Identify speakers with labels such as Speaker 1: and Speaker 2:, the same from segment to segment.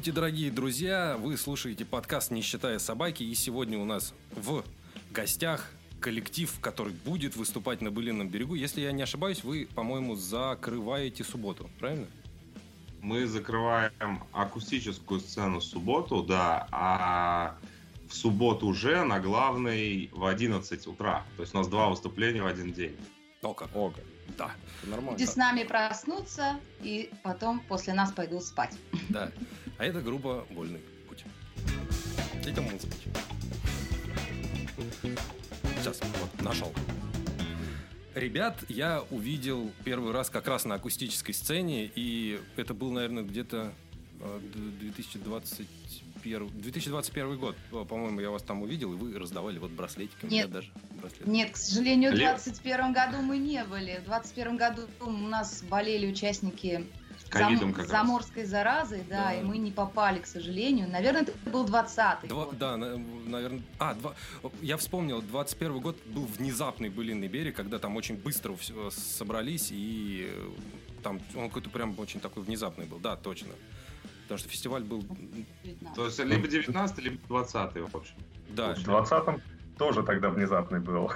Speaker 1: Здравствуйте, дорогие друзья! Вы слушаете подкаст «Не считая собаки», и сегодня у нас в гостях коллектив, который будет выступать на Былином берегу. Если я не ошибаюсь, вы, по-моему, закрываете субботу, правильно?
Speaker 2: Мы закрываем акустическую сцену в субботу, да, а в субботу уже на главной в 11 утра. То есть у нас два выступления в один день.
Speaker 1: О как. О как.
Speaker 3: Да. Нормально. Люди с нами проснутся, и потом после нас пойдут спать.
Speaker 1: Да. А это группа «Вольный путь». Это мой путь. Сейчас, вот, нашел. Ребят я увидел первый раз как раз на акустической сцене, и это был, наверное, где-то 2020 21, 2021 год, по-моему, я вас там увидел, и вы раздавали вот браслетики.
Speaker 3: Нет, даже браслет. нет, к сожалению, в 2021 году мы не были. В 2021 году у нас болели участники зам, заморской заразой, да, да, и мы не попали, к сожалению. Наверное, это был 20-й
Speaker 1: Два, год. Да, наверное. А, два, я вспомнил, 21 год был внезапный былинный берег, когда там очень быстро все собрались, и э, там он какой-то прям очень такой внезапный был, да, точно. Потому что фестиваль был...
Speaker 2: 19. То есть либо 19 либо 20 в общем.
Speaker 4: Да. В 20 тоже тогда внезапный был.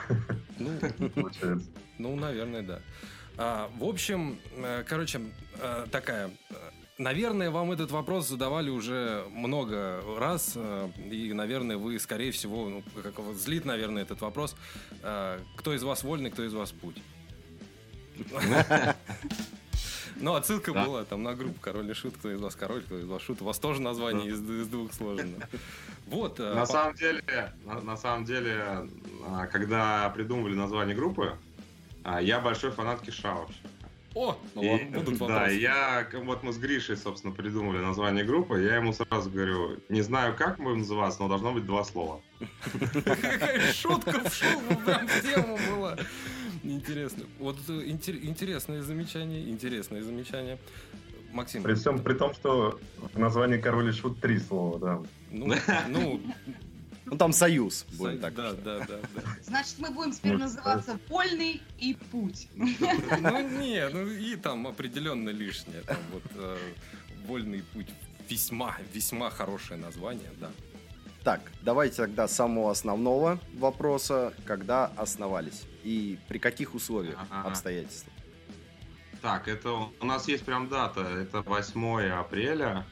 Speaker 1: Ну, получается. Ну, наверное, да. А, в общем, э, короче, э, такая... Э, наверное, вам этот вопрос задавали уже много раз, и, наверное, вы, скорее всего, ну, как злит, наверное, этот вопрос. Кто из вас вольный, кто из вас путь? Ну, отсылка да. была там на группу Король и Шут, кто из вас король, кто из вас шут. У вас тоже название из, из двух сложено.
Speaker 2: Вот. На самом деле, на, самом деле, когда придумывали название группы, а, я большой фанат Киша вообще.
Speaker 1: О,
Speaker 2: ну и, будут вопросы. Да, я, вот мы с Гришей, собственно, придумали название группы, я ему сразу говорю, не знаю, как мы будем называться, но должно быть два слова.
Speaker 1: Какая шутка в шутку прям в тему была. Интересно. Вот интересное замечание, интересное замечание. Максим.
Speaker 4: При всем при том, что в названии Король и Шут три слова, да.
Speaker 1: Ну, ну,
Speaker 5: ну там союз
Speaker 1: будет так. Да, да, да, да.
Speaker 3: Значит, мы будем теперь называться Вольный и Путь. Ну
Speaker 1: не, ну и там определенно лишнее. Там вот э, Вольный путь весьма, весьма хорошее название, да.
Speaker 5: Так, давайте тогда с самого основного вопроса. Когда основались? И при каких условиях, ага. обстоятельствах?
Speaker 2: Так, это у нас есть прям дата. Это 8 апреля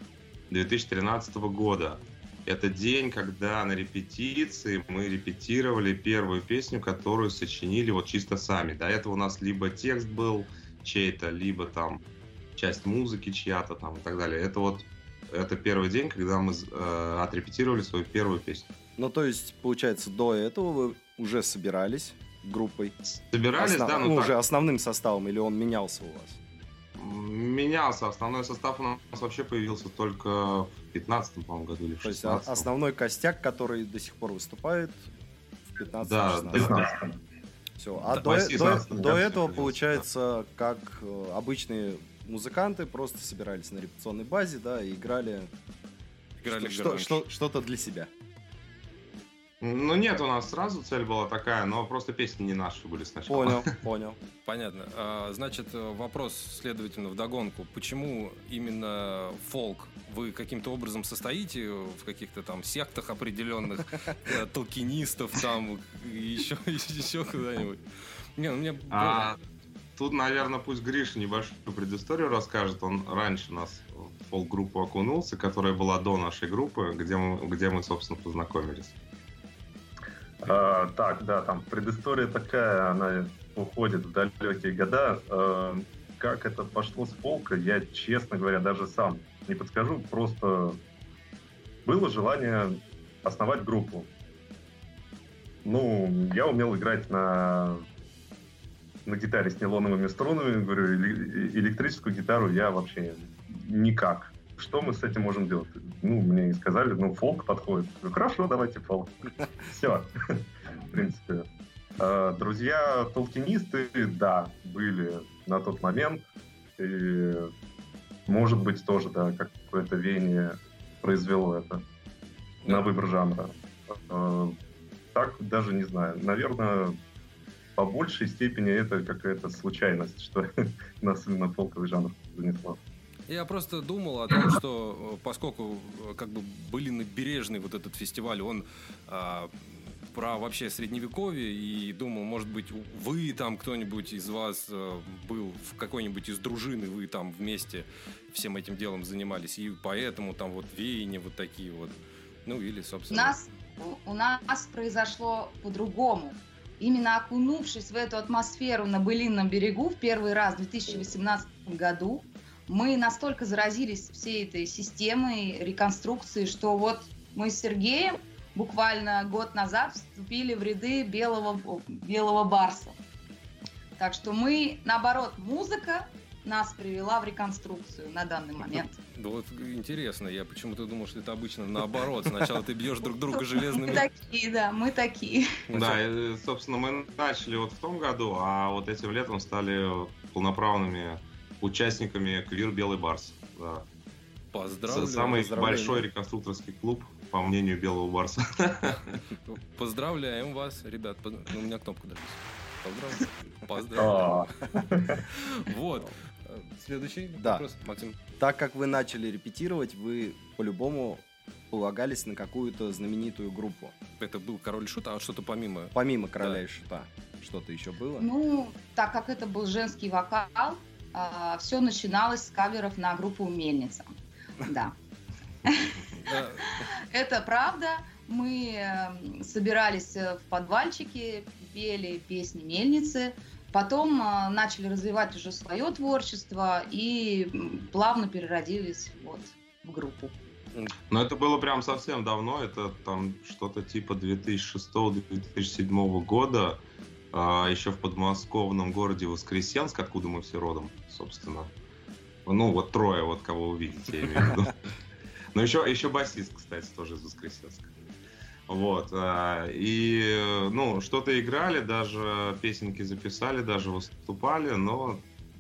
Speaker 2: 2013 года. Это день, когда на репетиции мы репетировали первую песню, которую сочинили вот чисто сами. До этого у нас либо текст был чей-то, либо там часть музыки чья-то там и так далее. Это вот это первый день, когда мы э, отрепетировали свою первую песню.
Speaker 5: Ну, то есть, получается, до этого вы уже собирались группой?
Speaker 2: Собирались, Основ... да.
Speaker 5: Ну, ну так... уже основным составом, или он менялся у вас?
Speaker 2: Менялся. Основной состав у нас вообще появился только в 15 по-моему, году или в 16 То есть
Speaker 5: основной костяк, который до сих пор выступает в 15
Speaker 2: Да, 16 да.
Speaker 5: Все. А да, до, до, до этого, получается, как э, обычные музыканты просто собирались на репетиционной базе, да, и играли, играли что, что, что-то для себя.
Speaker 2: Ну нет, у нас сразу цель была такая, но просто песни не наши были сначала.
Speaker 5: Понял, понял.
Speaker 1: Понятно. А, значит, вопрос, следовательно, в догонку. Почему именно фолк? Вы каким-то образом состоите в каких-то там сектах определенных, э, толкинистов там, еще, еще куда-нибудь?
Speaker 2: Не, ну мне... А, Тут, наверное, пусть Гриша небольшую предысторию расскажет. Он раньше нас в фолк-группу окунулся, которая была до нашей группы, где мы, где мы собственно, познакомились.
Speaker 4: А, так, да, там предыстория такая, она уходит в далекие года. А, как это пошло с полка, я, честно говоря, даже сам не подскажу. Просто было желание основать группу. Ну, я умел играть на, на гитаре с нейлоновыми струнами. Говорю, электрическую гитару я вообще никак. Что мы с этим можем делать? Ну, мне сказали, ну, фолк подходит. Говорю, Хорошо, давайте фолк. Все. В принципе. А, друзья толкинисты, да, были на тот момент. И, может быть, тоже, да, какое-то веяние произвело это на выбор жанра. А, так даже не знаю. Наверное, по большей степени это какая-то случайность, что нас именно фолковый жанр занесло.
Speaker 1: Я просто думал о том, что э, поскольку э, как бы были набережный вот этот фестиваль, он а, про вообще средневековье и думал, может быть, вы там кто-нибудь из вас а, был в какой-нибудь из дружины, вы там вместе всем этим делом занимались, и поэтому там вот веяния вот такие вот. Ну или, собственно...
Speaker 3: У нас у нас произошло по-другому. Именно окунувшись в эту атмосферу на Былинном берегу в первый раз в 2018 году, мы настолько заразились всей этой системой реконструкции, что вот мы с Сергеем буквально год назад вступили в ряды белого, белого барса. Так что мы, наоборот, музыка нас привела в реконструкцию на данный момент.
Speaker 1: Да вот интересно, я почему-то думал, что это обычно наоборот. Сначала ты бьешь друг друга железными... Мы
Speaker 3: такие, да, мы такие.
Speaker 2: Да, и, собственно, мы начали вот в том году, а вот этим летом стали полноправными участниками Квир Белый Барс. Да.
Speaker 1: Поздравляю.
Speaker 2: Самый большой реконструкторский клуб, по мнению Белого Барса.
Speaker 1: Поздравляем вас, ребят. Ну, у меня кнопка даже Поздравляю. Поздравляю. А. Вот. Следующий да. вопрос, Максим.
Speaker 5: Так как вы начали репетировать, вы по-любому полагались на какую-то знаменитую группу.
Speaker 1: Это был Король Шута, а что-то помимо?
Speaker 5: Помимо Короля да. и Шута. Что-то еще было?
Speaker 3: Ну, так как это был женский вокал, э, все начиналось с каверов на группу Мельница. Да. Это правда. Мы эм, собирались в подвальчике, пели песни Мельницы, Потом э, начали развивать уже свое творчество и плавно переродились вот в группу.
Speaker 2: Но это было прям совсем давно, это там что-то типа 2006-2007 года, а, еще в подмосковном городе Воскресенск, откуда мы все родом, собственно. Ну, вот трое, вот кого вы видите, я имею в виду. Но еще, еще басист, кстати, тоже из Воскресенска. Вот. А, и, ну, что-то играли, даже песенки записали, даже выступали, но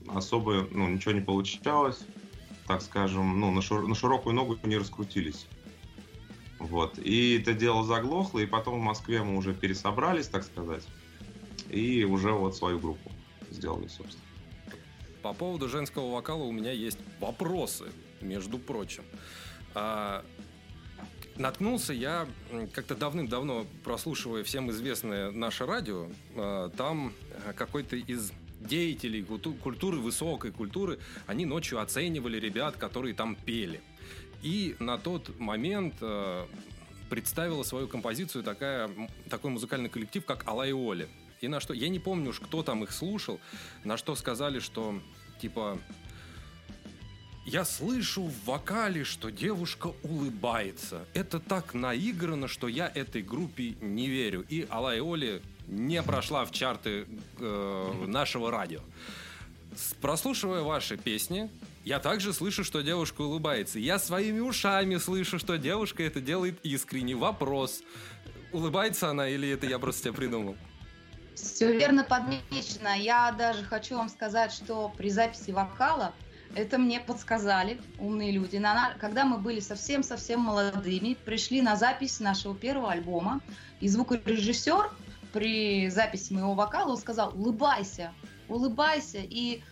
Speaker 2: особо, ну, ничего не получалось, так скажем, ну, на, шир- на широкую ногу не раскрутились. Вот. И это дело заглохло, и потом в Москве мы уже пересобрались, так сказать, и уже вот свою группу сделали, собственно.
Speaker 1: По поводу женского вокала у меня есть вопросы, между прочим. А, Наткнулся я как-то давным-давно, прослушивая всем известное наше радио, а, там э, какой-то из деятелей культуры, высокой культуры, они ночью оценивали ребят, которые там пели. И на тот момент э, представила свою композицию такая, такой музыкальный коллектив, как Алайоли. И на что, я не помню уж, кто там их слушал, на что сказали, что типа я слышу в вокале, что девушка улыбается. Это так наиграно, что я этой группе не верю. И Алай Оли не прошла в чарты э, нашего радио. Прослушивая ваши песни, я также слышу, что девушка улыбается. Я своими ушами слышу, что девушка это делает искренне. Вопрос, улыбается она или это я просто тебя придумал?
Speaker 3: Все верно подмечено. Я даже хочу вам сказать, что при записи вокала это мне подсказали умные люди. Когда мы были совсем-совсем молодыми, пришли на запись нашего первого альбома, и звукорежиссер при записи моего вокала сказал «улыбайся, улыбайся», и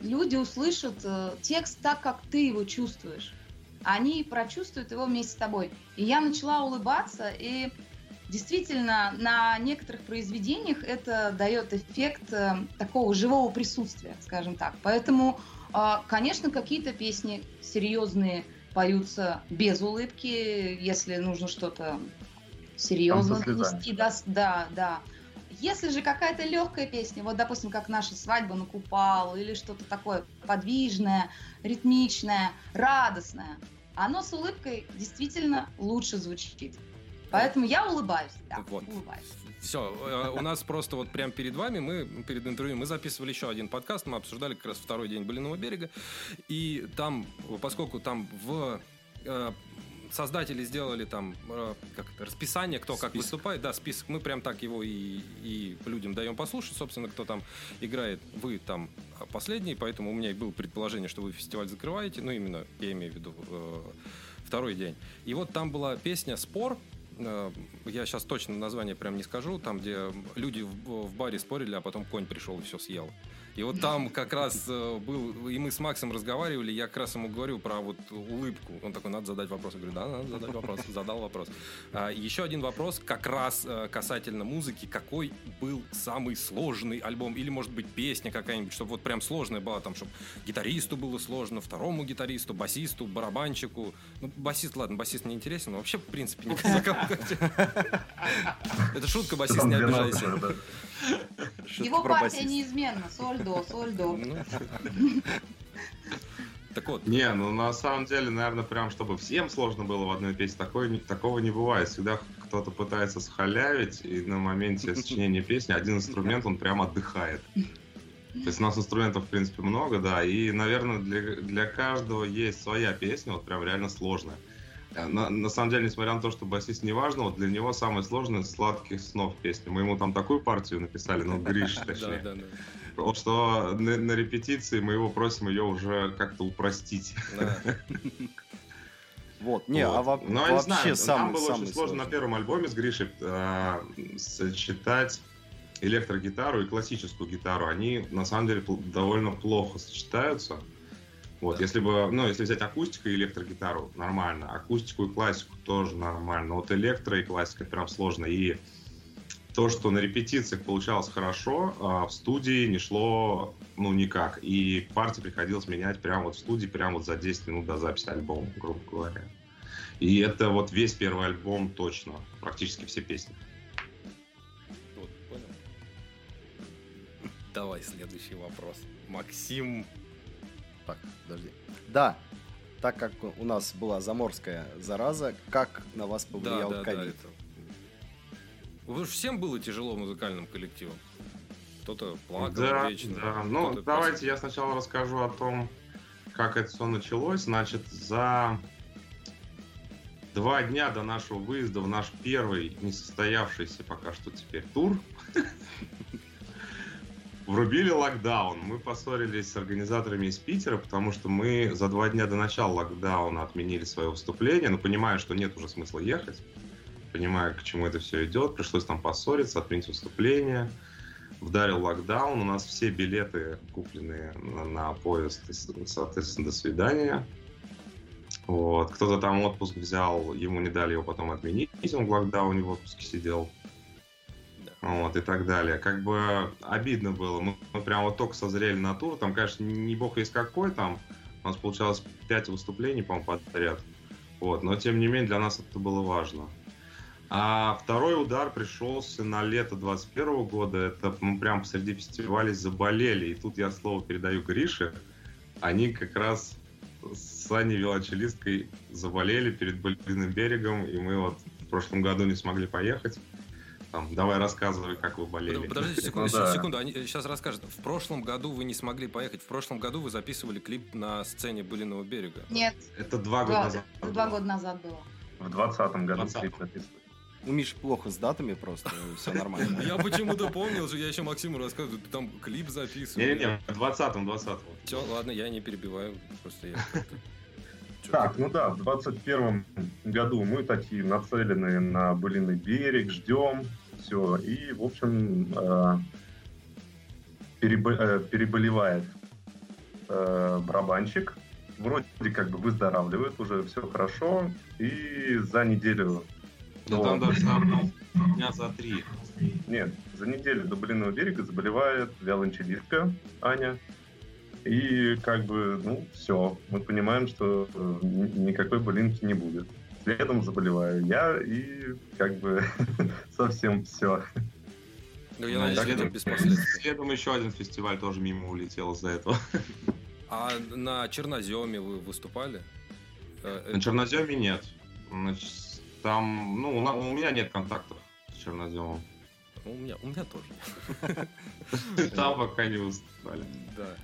Speaker 3: люди услышат э, текст так, как ты его чувствуешь. Они прочувствуют его вместе с тобой. И я начала улыбаться, и действительно на некоторых произведениях это дает эффект э, такого живого присутствия, скажем так. Поэтому а, конечно, какие-то песни серьезные поются без улыбки, если нужно что-то серьезно донести. Да, да, да. Если же какая-то легкая песня, вот, допустим, как наша свадьба на Купал, или что-то такое подвижное, ритмичное, радостное, оно с улыбкой действительно лучше звучит. Поэтому я улыбаюсь, да, вот. улыбаюсь.
Speaker 1: Все, э, у нас просто вот прямо перед вами, мы перед интервью, мы записывали еще один подкаст, мы обсуждали как раз второй день Былиного берега, и там, поскольку там в э, создатели сделали там э, как это, расписание, кто список. как выступает, да, список. Мы прям так его и, и людям даем послушать, собственно, кто там играет. Вы там последний, поэтому у меня было предположение, что вы фестиваль закрываете, ну, именно, я имею в виду, э, второй день. И вот там была песня «Спор», я сейчас точно название прям не скажу, там, где люди в, в баре спорили, а потом конь пришел и все съел. И вот там как раз э, был, и мы с Максом разговаривали, я как раз ему говорю про вот улыбку. Он такой, надо задать вопрос. Я говорю, да, надо задать вопрос. Задал вопрос. А, еще один вопрос как раз э, касательно музыки. Какой был самый сложный альбом? Или, может быть, песня какая-нибудь, чтобы вот прям сложная была, там, чтобы гитаристу было сложно, второму гитаристу, басисту, барабанщику. Ну, басист, ладно, басист не интересен, но вообще, в принципе, не Это шутка, басист, не обижайся.
Speaker 3: Его партия неизменна. Соль, до, соль, до. Ну,
Speaker 2: так вот. Не, ну на самом деле, наверное, прям чтобы всем сложно было в одной песне, такое, такого не бывает. Всегда кто-то пытается схалявить, и на моменте сочинения песни один инструмент, он прям отдыхает. То есть у нас инструментов, в принципе, много, да, и, наверное, для, для каждого есть своя песня, вот прям реально сложная. Э, на, на самом деле, несмотря на то, что басист не важно, вот для него самое сложное «Сладких снов» песня. Мы ему там такую партию написали, ну, Гриш, точнее. Да, да, да. Вот что на, на репетиции мы его просим ее уже как-то упростить.
Speaker 5: Вот, не, а вот. а Но, вообще знаю, самый,
Speaker 2: Нам было самый очень сложно на первом альбоме с Гришей э, сочетать электрогитару и классическую гитару. Они, на самом деле, довольно плохо сочетаются. Вот, если бы, ну, если взять акустику и электрогитару, нормально. Акустику и классику тоже нормально. Вот электро и классика прям сложно. И то, что на репетициях получалось хорошо, а в студии не шло, ну, никак. И партии приходилось менять прямо вот в студии, прямо вот за 10 минут до записи альбома, грубо говоря. И это вот весь первый альбом точно, практически все песни.
Speaker 1: Вот, понял. Давай следующий вопрос. Максим
Speaker 5: так, подожди. Да, так как у нас была заморская зараза, как на вас повлиял да, да, ковид? Да,
Speaker 1: это... Всем было тяжело музыкальным коллективом. Кто-то плакал
Speaker 2: да, вечно. Да, ну давайте просто... я сначала расскажу о том, как это все началось. Значит, за два дня до нашего выезда в наш первый несостоявшийся пока что теперь тур врубили локдаун. Мы поссорились с организаторами из Питера, потому что мы за два дня до начала локдауна отменили свое выступление, но понимая, что нет уже смысла ехать, понимая, к чему это все идет, пришлось там поссориться, отменить выступление. Вдарил локдаун, у нас все билеты куплены на, на поезд, соответственно, до свидания. Вот. Кто-то там отпуск взял, ему не дали его потом отменить, он в локдауне в отпуске сидел вот, и так далее. Как бы обидно было. Мы, мы прям вот только созрели на тур. Там, конечно, не бог есть какой там. У нас получалось 5 выступлений, по-моему, подряд. Вот, но тем не менее для нас это было важно. А второй удар пришелся на лето 21 года. Это мы прям посреди фестиваля заболели. И тут я слово передаю Грише. Они как раз с Аней Велочелисткой заболели перед Былиным берегом. И мы вот в прошлом году не смогли поехать. Там, давай рассказывай, как вы болели.
Speaker 1: Подождите секунду, ну, да. секунду, они сейчас расскажут. В прошлом году вы не смогли поехать. В прошлом году вы записывали клип на сцене Былиного берега.
Speaker 3: Нет.
Speaker 2: Это два года назад.
Speaker 3: Это два года назад было.
Speaker 4: В двадцатом году 20 клип записывали.
Speaker 5: У Миши плохо с датами просто, все нормально.
Speaker 1: Я почему-то помнил, что я еще Максиму рассказываю, ты там клип записывал.
Speaker 2: Не-не, в 20-м, 20-м.
Speaker 1: Все, ладно, я не перебиваю, просто я
Speaker 4: так, ну да, в 21 году мы такие нацелены на Былиный берег, ждем, все. И, в общем, э, э, переболевает э, барабанщик. Вроде как бы выздоравливает, уже все хорошо. И за неделю...
Speaker 2: Да до... там даже дня за три.
Speaker 4: Нет, за неделю до Блинного берега заболевает виолончелистка Аня. И как бы, ну, все, мы понимаем, что никакой блинки не будет следом заболеваю я, и как бы совсем все.
Speaker 2: Ну, я надеюсь, следом, без последствий. Следом еще один фестиваль тоже мимо улетел из-за этого.
Speaker 1: А на Черноземе вы выступали?
Speaker 2: Э, на Черноземе нет. Значит, там, ну, у меня нет контактов с Черноземом.
Speaker 1: У меня, у меня тоже.
Speaker 2: Там пока не выступали. Да.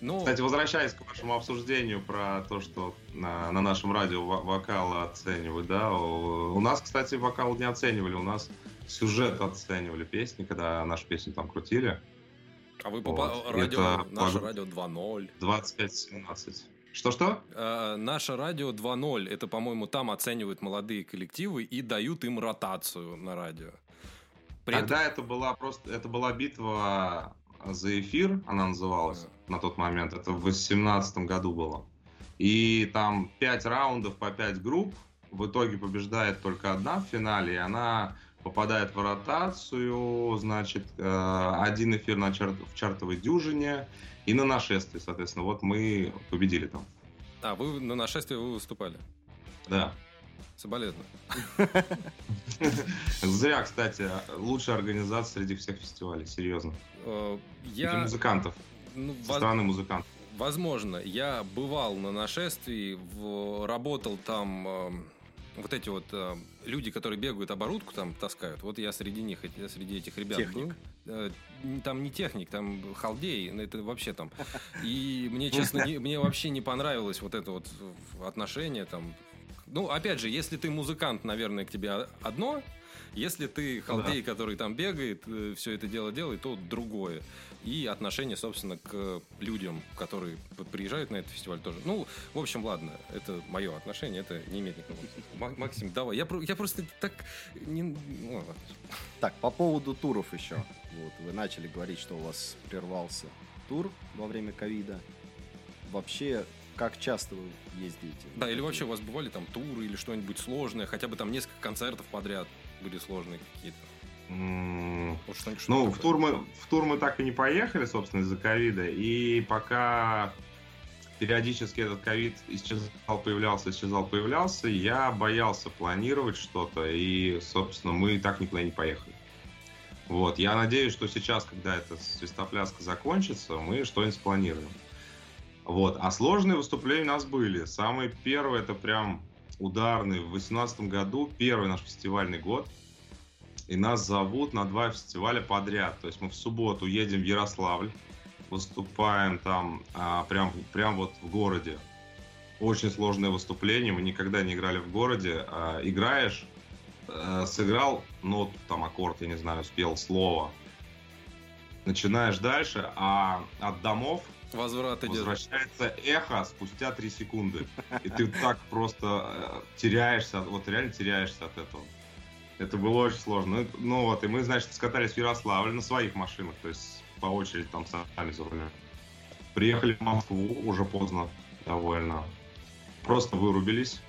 Speaker 2: Ну... Кстати, возвращаясь к вашему обсуждению про то, что на, на нашем радио вокал оценивают, да, у, нас, кстати, вокал не оценивали, у нас сюжет оценивали песни, когда нашу песню там крутили.
Speaker 1: А вы вот. по радио, Это наше радио 2.0.
Speaker 2: 25-17. Что-что?
Speaker 1: Э, наше радио 2.0. Это, по-моему, там оценивают молодые коллективы и дают им ротацию на радио.
Speaker 2: При Тогда этом... это была просто это была битва за эфир, она называлась yeah. На тот момент. Это в 2018 году было. И там 5 раундов по 5 групп. В итоге побеждает только одна в финале, и она попадает в ротацию, значит, э, один эфир на чарт, в чартовой дюжине и на нашествие, соответственно. Вот мы победили там.
Speaker 1: А, вы на нашествие вы выступали?
Speaker 2: Да.
Speaker 1: Соболезную.
Speaker 2: Зря, кстати, лучшая организация среди всех фестивалей, серьезно. Э, я... Среди музыкантов. Ну, Со стороны музыкантов.
Speaker 1: Возможно. Я бывал на нашествии, в... работал там э, вот эти вот э, люди, которые бегают оборудку там таскают. Вот я среди них, я среди этих ребят
Speaker 5: техник.
Speaker 1: был. Там не техник, там халдей, это вообще там. И мне, честно, не, мне вообще не понравилось вот это вот отношение там ну, опять же, если ты музыкант, наверное, к тебе одно. Если ты халдей, да. который там бегает, э, все это дело делает, то другое. И отношение, собственно, к людям, которые приезжают на этот фестиваль тоже. Ну, в общем, ладно, это мое отношение, это не имеет никакого. Максим, давай. Я, я просто так... Не... Ну, ладно.
Speaker 5: Так, по поводу туров еще. Вот, вы начали говорить, что у вас прервался тур во время ковида. Вообще, как часто вы ездите?
Speaker 1: Да, или вообще у вас бывали там туры или что-нибудь сложное, хотя бы там несколько концертов подряд были сложные какие-то?
Speaker 2: Mm. Вот ну, в тур, мы, в тур мы так и не поехали, собственно, из-за ковида. И пока периодически этот ковид исчезал, появлялся, исчезал, появлялся, я боялся планировать что-то, и, собственно, мы так никуда не поехали. Вот, я надеюсь, что сейчас, когда эта свистопляска закончится, мы что-нибудь спланируем. Вот. А сложные выступления у нас были. Самый первый это прям ударный. В 2018 году первый наш фестивальный год. И нас зовут на два фестиваля подряд. То есть мы в субботу едем в Ярославль, выступаем там а, прям, прям вот в городе. Очень сложное выступление. Мы никогда не играли в городе. А, играешь, а, сыграл ноту, там аккорд, я не знаю, спел слово. Начинаешь дальше, а от домов
Speaker 1: Возврат идет.
Speaker 2: Возвращается эхо спустя 3 секунды. И ты так просто э, теряешься, вот реально теряешься от этого. Это было очень сложно. Ну, ну вот, и мы, значит, скатались в Ярославль на своих машинах, то есть по очереди там сами за рулем. Приехали в Москву, уже поздно довольно. Просто вырубились,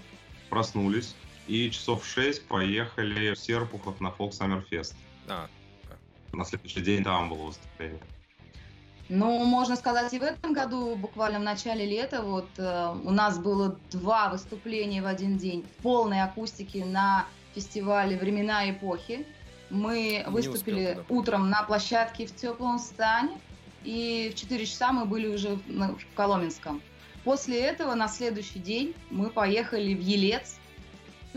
Speaker 2: проснулись, и часов в 6 поехали в Серпухов на Folk Summer Fest. А. На следующий день там было выступление.
Speaker 3: Ну, можно сказать, и в этом году, буквально в начале лета, вот э, у нас было два выступления в один день в полной акустике на фестивале «Времена эпохи». Мы Не выступили успел, утром на площадке в теплом стане, и в 4 часа мы были уже в, в Коломенском. После этого на следующий день мы поехали в Елец,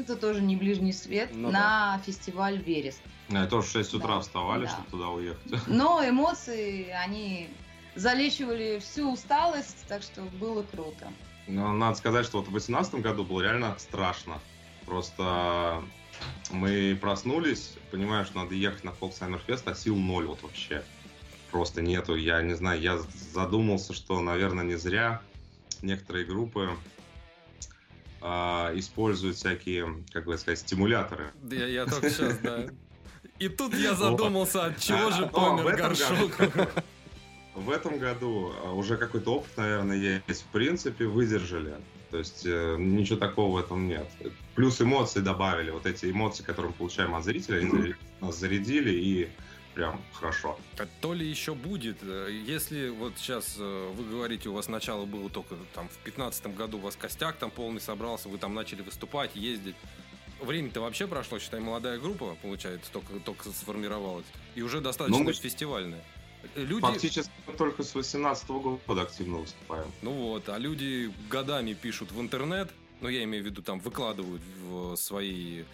Speaker 3: это тоже не ближний свет, ну, на да. фестиваль «Вереск».
Speaker 2: А, тоже в 6 утра да. вставали, да. чтобы туда уехать.
Speaker 3: Но эмоции, они залечивали всю усталость, так что было круто.
Speaker 2: Но надо сказать, что вот в 2018 году было реально страшно. Просто мы проснулись, понимаем, что надо ехать на Fest, а сил ноль вот вообще. Просто нету. Я не знаю, я задумался, что, наверное, не зря некоторые группы э, используют всякие, как бы сказать, стимуляторы.
Speaker 1: Я, я только сейчас, да. И тут я задумался, от чего же помер горшок.
Speaker 2: В этом году а, уже какой-то опыт, наверное, есть. В принципе, выдержали. То есть э, ничего такого в этом нет. Плюс эмоции добавили. Вот эти эмоции, которые мы получаем от зрителей, они нас зарядили и прям хорошо.
Speaker 1: А то ли еще будет. Э, если вот сейчас э, вы говорите, у вас начало было только там в 2015 году, у вас костяк там полный собрался, вы там начали выступать, ездить. время-то вообще прошло, считай, молодая группа, получается, только, только сформировалась. И уже достаточно ну, мы... фестивальная.
Speaker 2: Люди... Фактически только с 18 года активно выступаем.
Speaker 1: Ну вот, а люди годами пишут в интернет, ну я имею в виду, там выкладывают в свои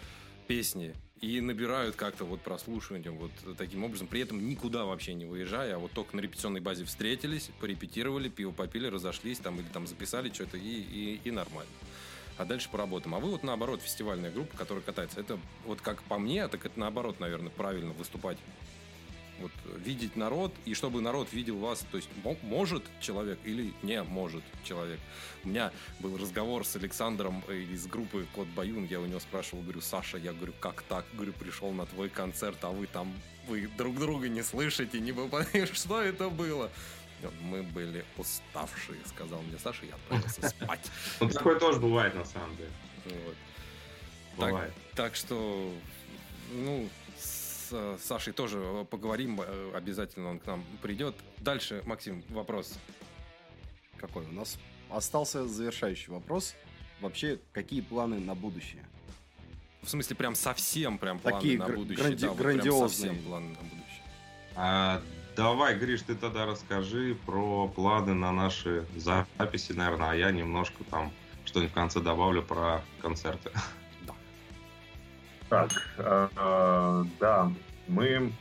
Speaker 1: песни и набирают как-то вот прослушиванием вот таким образом, при этом никуда вообще не выезжая, а вот только на репетиционной базе встретились, порепетировали, пиво попили, разошлись там или там записали что-то и, и, и нормально. А дальше поработаем. А вы вот наоборот фестивальная группа, которая катается. Это вот как по мне, так это наоборот, наверное, правильно выступать вот, видеть народ, и чтобы народ видел вас, то есть может человек или не может человек. У меня был разговор с Александром э, из группы Код Баюн, я у него спрашивал, говорю, Саша, я говорю, как так? Говорю, пришел на твой концерт, а вы там, вы друг друга не слышите, не выполняешь, что это было? Мы были уставшие, сказал мне Саша, я отправился спать.
Speaker 2: Ну, такое тоже бывает, на самом деле.
Speaker 1: Бывает. Так что, ну, с Сашей тоже э, поговорим, э, обязательно он к нам придет. Дальше, Максим, вопрос.
Speaker 5: Какой у нас? Остался завершающий вопрос. Вообще, какие планы на будущее?
Speaker 1: В смысле, прям совсем прям планы Такие на будущее.
Speaker 5: Гранди- да, вот грандиозные. совсем
Speaker 1: планы на будущее.
Speaker 2: А, давай, Гриш, ты тогда расскажи про планы на наши записи, наверное, а я немножко там что-нибудь в конце добавлю про концерты.
Speaker 4: Так, э, да, мы,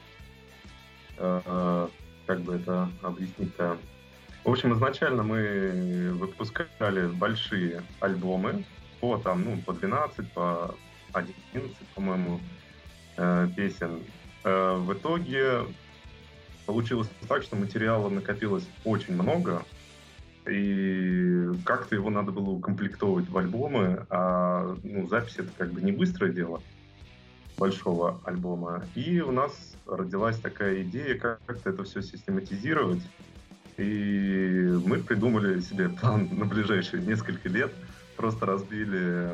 Speaker 4: э, как бы это объяснить-то, в общем, изначально мы выпускали большие альбомы по там, ну, по 12, по 11, по-моему, э, песен. В итоге получилось так, что материала накопилось очень много, и как-то его надо было укомплектовывать в альбомы, а ну, запись это как бы не быстрое дело большого альбома. И у нас родилась такая идея, как-то это все систематизировать. И мы придумали себе план на ближайшие несколько лет. Просто разбили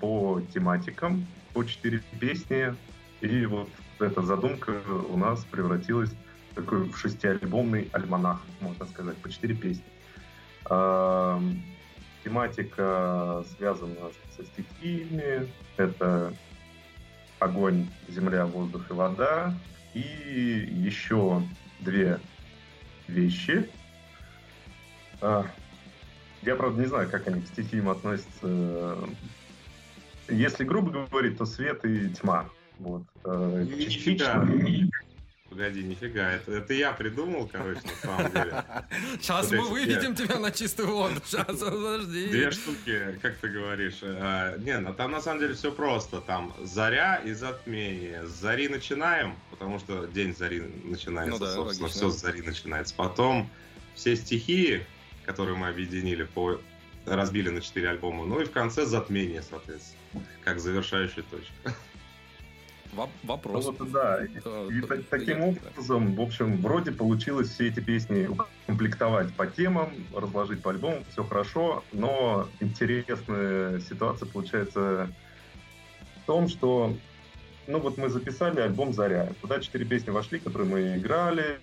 Speaker 4: по тематикам, по четыре песни. И вот эта задумка у нас превратилась в такой шестиальбомный альманах, можно сказать, по четыре песни. А, тематика связана со стихиями. Это огонь, земля, воздух и вода. И еще две вещи. А, я, правда, не знаю, как они к стихиям относятся. Если грубо говорить, то свет и тьма. Вот.
Speaker 2: Э, частично. Погоди, нифига, это, это я придумал, короче, на самом деле.
Speaker 1: Сейчас мы выведем тебя на чистую воду, сейчас, подожди.
Speaker 2: Две штуки, как ты говоришь. А, не, ну там на самом деле все просто. Там заря и затмение. С зари начинаем, потому что день зари начинается, ну, да, собственно, логично. все с зари начинается. Потом все стихии, которые мы объединили, по разбили на четыре альбома. Ну и в конце затмение, соответственно, как завершающая точка.
Speaker 1: Вопрос.
Speaker 4: Ну, вот, да. И, и так, таким образом, в общем, вроде получилось все эти песни комплектовать по темам, разложить по альбомам, все хорошо, но интересная ситуация получается в том, что ну вот мы записали альбом «Заря». Туда четыре песни вошли, которые мы играли.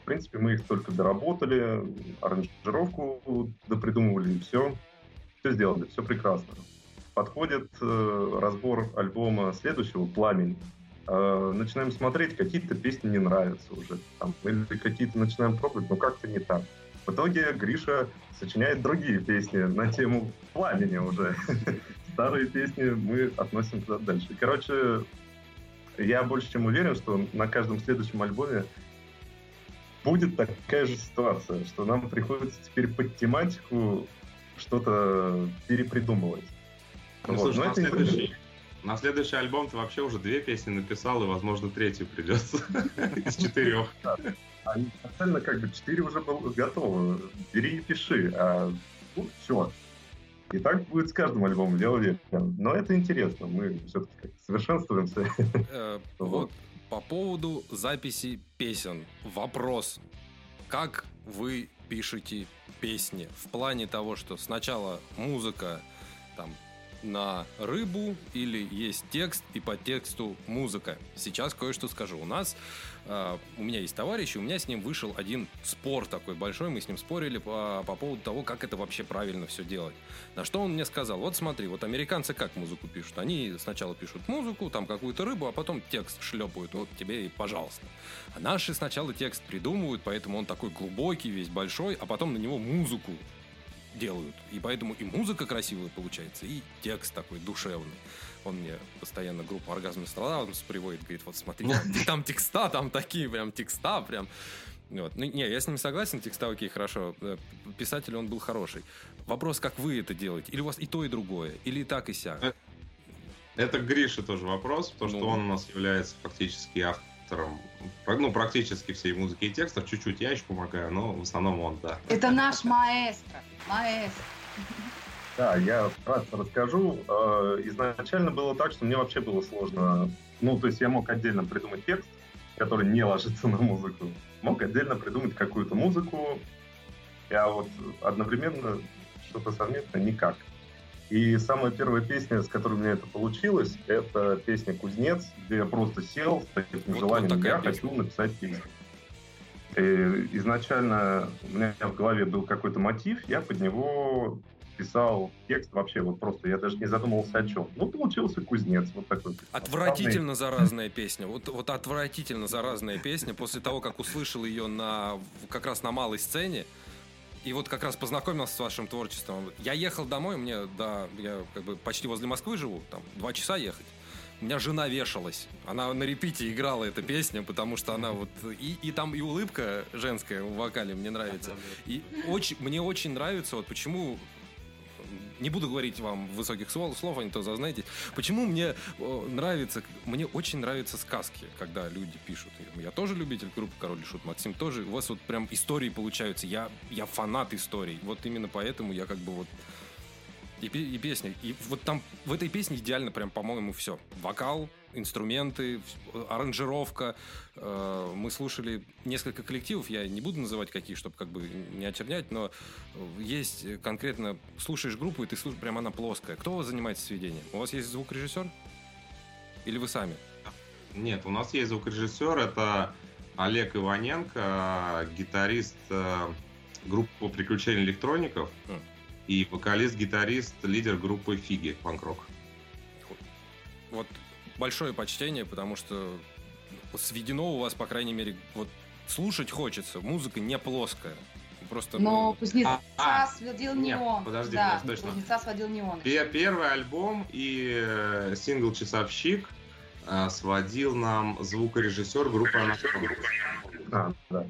Speaker 4: В принципе, мы их только доработали, аранжировку допридумывали, и все. Все сделали, все прекрасно подходит э, разбор альбома следующего «Пламень». Э, начинаем смотреть, какие-то песни не нравятся уже. Там, или какие-то начинаем пробовать, но как-то не так. В итоге Гриша сочиняет другие песни на тему пламени уже. Старые песни мы относим туда дальше. Короче, я больше чем уверен, что на каждом следующем альбоме будет такая же ситуация, что нам приходится теперь под тематику что-то перепридумывать.
Speaker 2: Ну, вот, слушай, на следующий, на следующий альбом ты вообще уже две песни написал, и, возможно, третью придется из четырех.
Speaker 4: Они изначально как бы четыре уже было готовы. Бери и пиши. А ну, все. И так будет с каждым альбомом, я уверен. Но это интересно, мы все-таки совершенствуемся.
Speaker 1: Э, вот по поводу записи песен. Вопрос. Как вы пишете песни? В плане того, что сначала музыка, там, на рыбу или есть текст и по тексту музыка. Сейчас кое-что скажу. У нас, э, у меня есть товарищ, и у меня с ним вышел один спор такой большой. Мы с ним спорили по, по поводу того, как это вообще правильно все делать. На что он мне сказал, вот смотри, вот американцы как музыку пишут? Они сначала пишут музыку, там какую-то рыбу, а потом текст шлепают. Вот тебе и пожалуйста. А наши сначала текст придумывают, поэтому он такой глубокий, весь большой, а потом на него музыку делают. И поэтому и музыка красивая получается, и текст такой душевный. Он мне постоянно группу «Оргазм Нострадамус» приводит, говорит, вот смотри, там текста, там такие прям текста, прям... Вот. Ну, не, я с ним согласен, текста окей, хорошо. Э, писатель он был хороший. Вопрос, как вы это делаете? Или у вас и то, и другое? Или и так, и сяк?
Speaker 2: Э, это Гриша тоже вопрос, потому ну, что он у нас является фактически автором ну, практически всей музыки и текстов. Чуть-чуть я еще помогаю, но в основном он, да.
Speaker 3: Это наш маэстро. Маэстро.
Speaker 4: Да, я вкратце расскажу. Э, изначально было так, что мне вообще было сложно. Ну, то есть я мог отдельно придумать текст, который не ложится на музыку. Мог отдельно придумать какую-то музыку, а вот одновременно что-то совместное никак. И самая первая песня, с которой у меня это получилось, это песня «Кузнец», где я просто сел с таким вот, желанием, вот я песня. хочу написать песню. И изначально у меня в голове был какой-то мотив, я под него писал текст вообще, вот просто я даже не задумывался о чем. Ну, получился кузнец, вот такой.
Speaker 1: Отвратительно заразная песня. Вот, вот отвратительно заразная песня. После того, как услышал ее на, как раз на малой сцене, и вот как раз познакомился с вашим творчеством. Я ехал домой, мне, да, я как бы почти возле Москвы живу, там, два часа ехать. У меня жена вешалась. Она на репите играла эту песню, потому что она вот... И, и там и улыбка женская в вокале мне нравится. И очень, мне очень нравится, вот почему не буду говорить вам высоких слов, слов, они то зазнаетесь. Почему мне нравится, мне очень нравятся сказки, когда люди пишут. Я тоже любитель группы Король и Шут, Максим тоже. У вас вот прям истории получаются. Я, я фанат историй. Вот именно поэтому я как бы вот и, и песня. И вот там в этой песне идеально прям, по-моему, все. Вокал, инструменты, аранжировка. Э, мы слушали несколько коллективов, я не буду называть какие, чтобы как бы не очернять, но есть конкретно, слушаешь группу, и ты слушаешь, прям она плоская. Кто у вас занимается сведением? У вас есть звукорежиссер? Или вы сами?
Speaker 2: Нет, у нас есть звукорежиссер, это Олег Иваненко, гитарист э, группы «Приключения электроников» mm. И вокалист-гитарист, лидер группы «Фиги», панк-рок.
Speaker 1: Вот большое почтение, потому что сведено у вас, по крайней мере, вот слушать хочется. Музыка не плоская. Просто,
Speaker 3: Но ну... Кузнеца а, сводил не нет, он. Подожди, да, точно. Кузнеца сводил не он.
Speaker 2: Первый альбом и э, сингл «Часовщик» э, сводил нам звукорежиссер группы «Анаконда».
Speaker 1: А, да.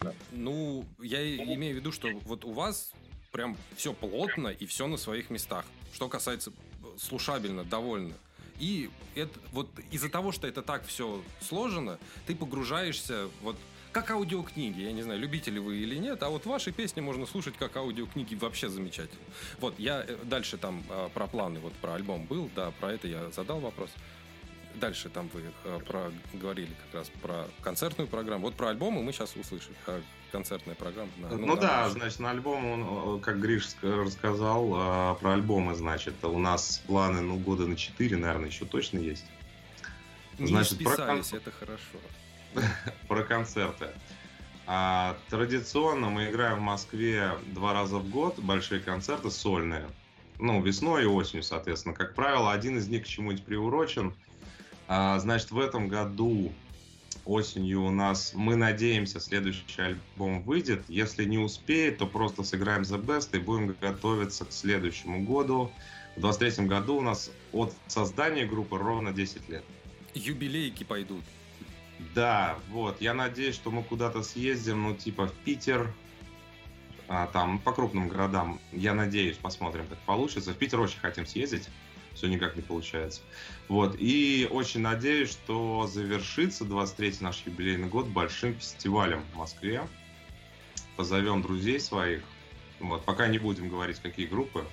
Speaker 1: да. Ну, я имею в виду, что вот у вас прям все плотно и все на своих местах. Что касается э, слушабельно, довольно. И это, вот из-за того, что это так все сложено, ты погружаешься вот как аудиокниги. Я не знаю, любители вы или нет, а вот ваши песни можно слушать как аудиокниги вообще замечательно. Вот, я э, дальше там а, про планы, вот про альбом был, да, про это я задал вопрос. Дальше там вы э, про, говорили как раз про концертную программу. Вот про альбомы мы сейчас услышим. А концертная программа.
Speaker 2: На, ну, ну да, да, значит, на альбом, он, как Гриш рассказал, про альбомы, значит, у нас планы, ну, года на 4, наверное, еще точно есть.
Speaker 1: Не значит, списались, про... это хорошо.
Speaker 2: про концерты. А, традиционно мы играем в Москве два раза в год, большие концерты сольные. Ну, весной и осенью, соответственно. Как правило, один из них к чему-нибудь приурочен. А, значит, в этом году осенью у нас, мы надеемся, следующий альбом выйдет. Если не успеет, то просто сыграем The Best и будем готовиться к следующему году. В 23 году у нас от создания группы ровно 10 лет.
Speaker 1: Юбилейки пойдут.
Speaker 2: Да, вот. Я надеюсь, что мы куда-то съездим, ну, типа в Питер, а, там, по крупным городам. Я надеюсь, посмотрим, как получится. В Питер очень хотим съездить все никак не получается. Вот. И очень надеюсь, что завершится 23-й наш юбилейный год большим фестивалем в Москве. Позовем друзей своих. Вот. Пока не будем говорить, какие группы.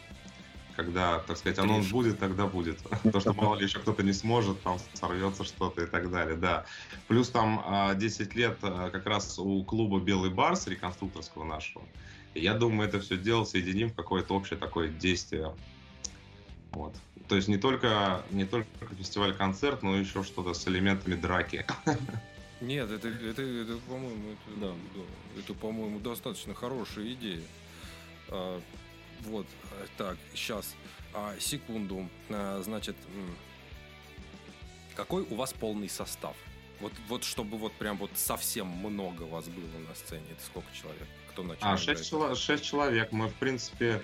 Speaker 2: Когда, так сказать, анонс будет, тогда будет. То, что мало ли еще кто-то не сможет, там сорвется что-то и так далее, да. Плюс там 10 а, лет а, как раз у клуба «Белый Барс» реконструкторского нашего. И я думаю, это все дело соединим в какое-то общее такое действие вот. То есть не только, не только фестиваль-концерт, но еще что-то с элементами драки.
Speaker 1: Нет, это, это, это по-моему, это, да, да, это, по-моему, достаточно хорошая идея. А, вот, так, сейчас, а, секунду. А, значит, какой у вас полный состав? Вот, вот чтобы вот прям вот совсем много вас было на сцене. Это сколько человек? Кто
Speaker 2: начал? А, шесть, чело- шесть человек. Мы, в принципе,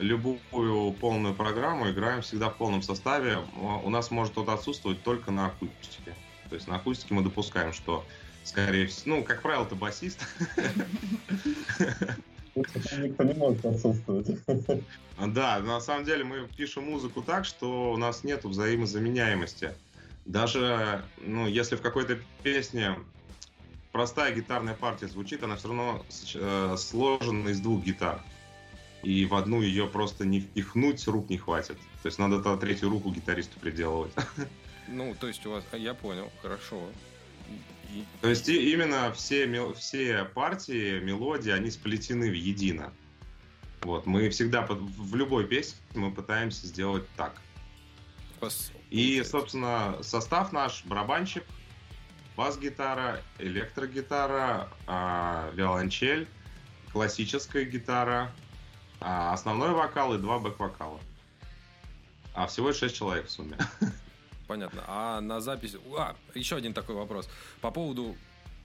Speaker 2: любую полную программу играем всегда в полном составе. У нас может вот отсутствовать только на акустике. То есть на акустике мы допускаем, что скорее всего, ну, как правило, это басист.
Speaker 4: Никто не может отсутствовать.
Speaker 2: Да, на самом деле мы пишем музыку так, что у нас нет взаимозаменяемости. Даже, ну, если в какой-то песне простая гитарная партия звучит, она все равно э, сложена из двух гитар. И в одну ее просто не впихнуть, рук не хватит. То есть надо тогда третью руку гитаристу приделывать.
Speaker 1: Ну, то есть у вас... Я понял, хорошо.
Speaker 2: И... То есть именно все, все партии, мелодии, они сплетены в едино. Вот, мы всегда в любой песне мы пытаемся сделать так. Пос... И, собственно, состав наш барабанщик, бас-гитара, электрогитара, э, виолончель, классическая гитара, э, основной вокал и два бэк-вокала. А всего 6 человек в сумме.
Speaker 1: Понятно. А на запись... А, еще один такой вопрос. По поводу...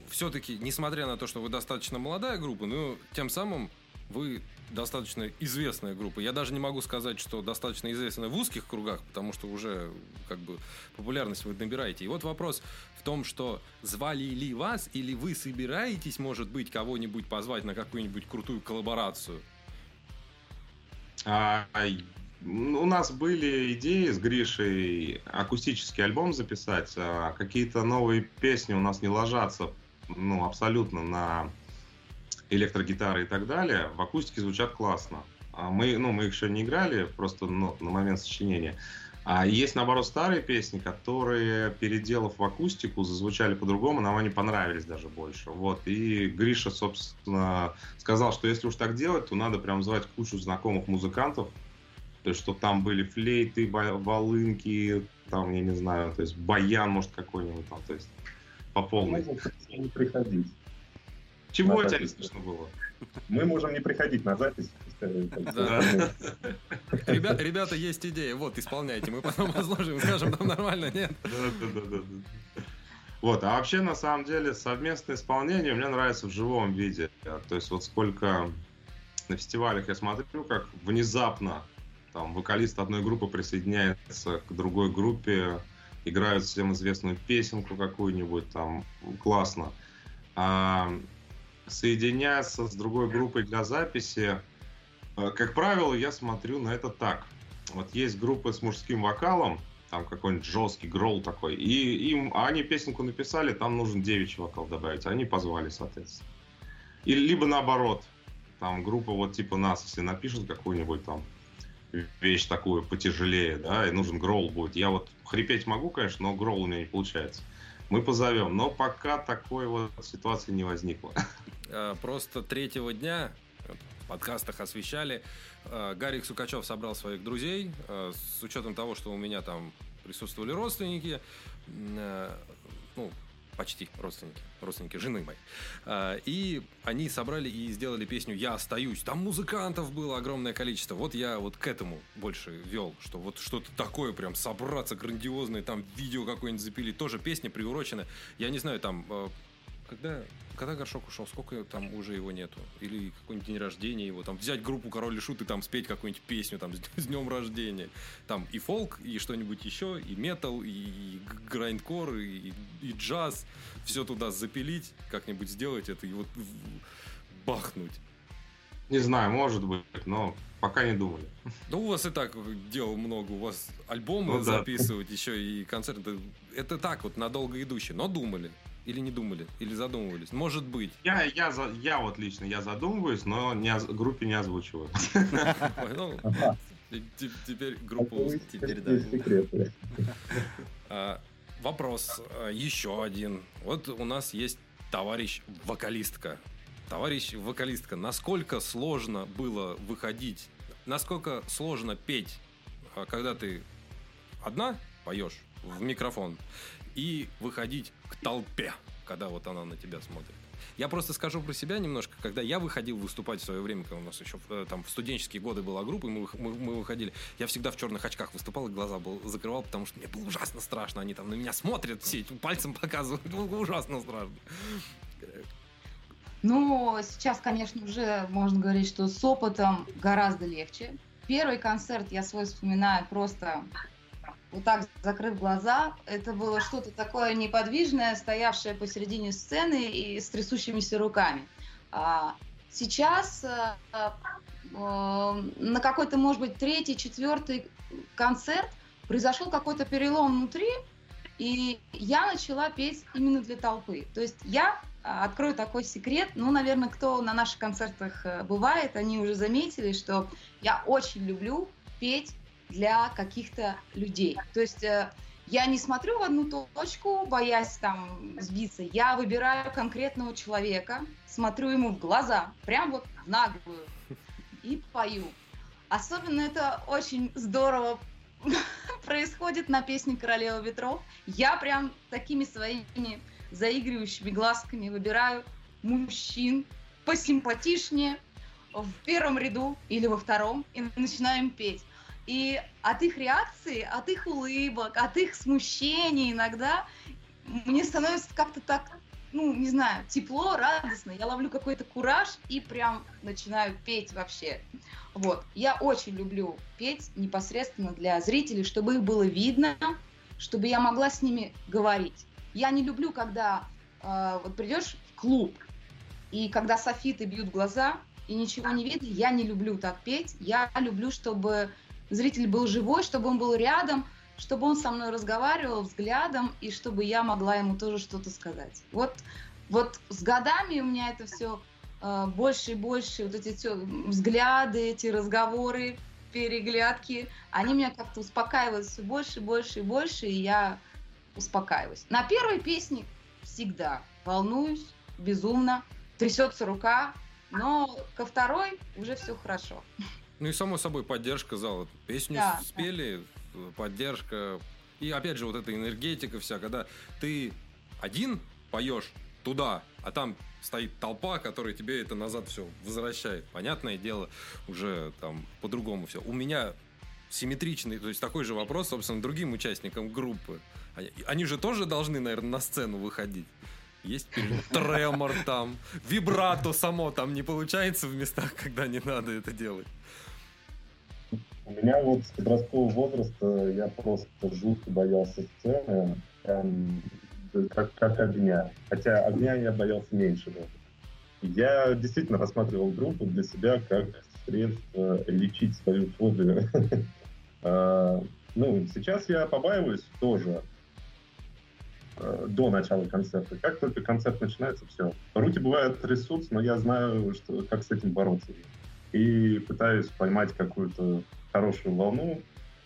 Speaker 1: Все-таки, несмотря на то, что вы достаточно молодая группа, но тем самым вы достаточно известная группа. Я даже не могу сказать, что достаточно известная в узких кругах, потому что уже как бы популярность вы набираете. И вот вопрос в том, что звали ли вас или вы собираетесь, может быть, кого-нибудь позвать на какую-нибудь крутую коллаборацию?
Speaker 2: А, у нас были идеи с Гришей акустический альбом записать, а какие-то новые песни у нас не ложатся ну, абсолютно на электрогитары и так далее, в акустике звучат классно. А мы, ну, мы их еще не играли, просто ну, на момент сочинения. А есть, наоборот, старые песни, которые, переделав в акустику, зазвучали по-другому, нам они понравились даже больше. Вот. И Гриша, собственно, сказал, что если уж так делать, то надо прям звать кучу знакомых музыкантов, то есть, чтобы там были флейты, волынки, там, я не знаю, то есть баян, может, какой-нибудь там, то есть по полной.
Speaker 4: Не приходить.
Speaker 2: Чего у тебя не слышно было?
Speaker 4: Мы можем не приходить на запись.
Speaker 1: Ребята, есть идея. Вот, исполняйте. Мы потом разложим, скажем, там нормально, нет? Да, да, да,
Speaker 2: да. Вот, а вообще, на самом деле, совместное исполнение мне нравится в живом виде. То есть, вот сколько на фестивалях я смотрю, как внезапно там вокалист одной группы присоединяется к другой группе, играют всем известную песенку какую-нибудь, там, классно. А соединяться с другой группой для записи, как правило, я смотрю на это так. Вот есть группы с мужским вокалом, там какой-нибудь жесткий грол такой, и им, а они песенку написали, там нужен девичий вокал добавить, они позвали, соответственно. Или либо наоборот, там группа вот типа нас, если напишут какую-нибудь там вещь такую потяжелее, да, и нужен грол будет. Я вот хрипеть могу, конечно, но грол у меня не получается. Мы позовем, но пока такой вот ситуации не возникло.
Speaker 1: Э, просто третьего дня подкастах освещали. Э, Гарик Сукачев собрал своих друзей. Э, с учетом того, что у меня там присутствовали родственники, ну, почти родственники, родственники жены моей. И они собрали и сделали песню «Я остаюсь». Там музыкантов было огромное количество. Вот я вот к этому больше вел, что вот что-то такое прям собраться грандиозное, там видео какое-нибудь запилить. Тоже песня приурочена. Я не знаю, там когда, когда Горшок ушел, сколько там уже его нету? Или какой-нибудь день рождения его, там взять группу Король и Шут и там спеть какую-нибудь песню там с, днем рождения. Там и фолк, и что-нибудь еще, и метал, и, и грайндкор, и, и джаз. Все туда запилить, как-нибудь сделать это и вот бахнуть.
Speaker 2: Не знаю, может быть, но пока не думали.
Speaker 1: Да у вас и так дел много, у вас альбомы ну, записывать, да. еще и концерты. Это так вот, надолго идущие, но думали. Или не думали? Или задумывались? Может быть.
Speaker 2: Я, я, я вот лично, я задумываюсь, но не, группе не озвучиваю. Ну,
Speaker 1: теперь группу... Теперь, да. А, вопрос а, еще один. Вот у нас есть товарищ вокалистка. Товарищ вокалистка, насколько сложно было выходить, насколько сложно петь, а, когда ты одна поешь в микрофон и выходить к толпе, когда вот она на тебя смотрит. Я просто скажу про себя немножко. Когда я выходил выступать в свое время, когда у нас еще э, там в студенческие годы была группа, и мы, мы, мы выходили, я всегда в черных очках выступал и глаза был, закрывал, потому что мне было ужасно страшно. Они там на меня смотрят, все пальцем показывают. Было ужасно страшно.
Speaker 3: Ну, сейчас, конечно, уже можно говорить, что с опытом гораздо легче. Первый концерт я свой вспоминаю просто вот так закрыв глаза. Это было что-то такое неподвижное, стоявшее посередине сцены и с трясущимися руками. А сейчас э, э, на какой-то, может быть, третий, четвертый концерт произошел какой-то перелом внутри, и я начала петь именно для толпы. То есть я а, открою такой секрет. Ну, наверное, кто на наших концертах э, бывает, они уже заметили, что я очень люблю петь для каких-то людей. То есть э, я не смотрю в одну точку, боясь там сбиться. Я выбираю конкретного человека, смотрю ему в глаза, прям вот в наглую, и пою. Особенно это очень здорово происходит на песне «Королева ветров». Я прям такими своими заигрывающими глазками выбираю мужчин посимпатичнее в первом ряду или во втором и начинаем петь. И от их реакции, от их улыбок, от их смущения иногда мне становится как-то так, ну, не знаю, тепло, радостно. Я ловлю какой-то кураж и прям начинаю петь вообще. Вот. Я очень люблю петь непосредственно для зрителей, чтобы их было видно, чтобы я могла с ними говорить. Я не люблю, когда э, вот придешь в клуб, и когда софиты бьют глаза, и ничего не видно, я не люблю так петь. Я люблю, чтобы зритель был живой, чтобы он был рядом, чтобы он со мной разговаривал взглядом, и чтобы я могла ему тоже что-то сказать. Вот, вот с годами у меня это все э, больше и больше, вот эти все взгляды, эти разговоры, переглядки, они меня как-то успокаивают все больше, больше и больше, и я успокаиваюсь. На первой песне всегда волнуюсь, безумно, трясется рука, но ко второй уже все хорошо.
Speaker 1: Ну и само собой поддержка зала. Песню да, спели, да. поддержка. И опять же вот эта энергетика вся, когда ты один поешь туда, а там стоит толпа, которая тебе это назад все возвращает. Понятное дело, уже там по-другому все. У меня симметричный, то есть такой же вопрос, собственно, другим участникам группы. Они, они же тоже должны, наверное, на сцену выходить. Есть тремор там, вибрато само там не получается в местах, когда не надо это делать.
Speaker 4: У меня вот с подросткового возраста я просто жутко боялся сцены, прям, как, как огня. Хотя огня я боялся меньше. Я действительно рассматривал группу для себя как средство лечить свою фобию. А, ну, сейчас я побаиваюсь тоже э, до начала концерта. Как только концерт начинается, все. Руки бывают трясутся, но я знаю, что, как с этим бороться. И пытаюсь поймать какую-то хорошую волну,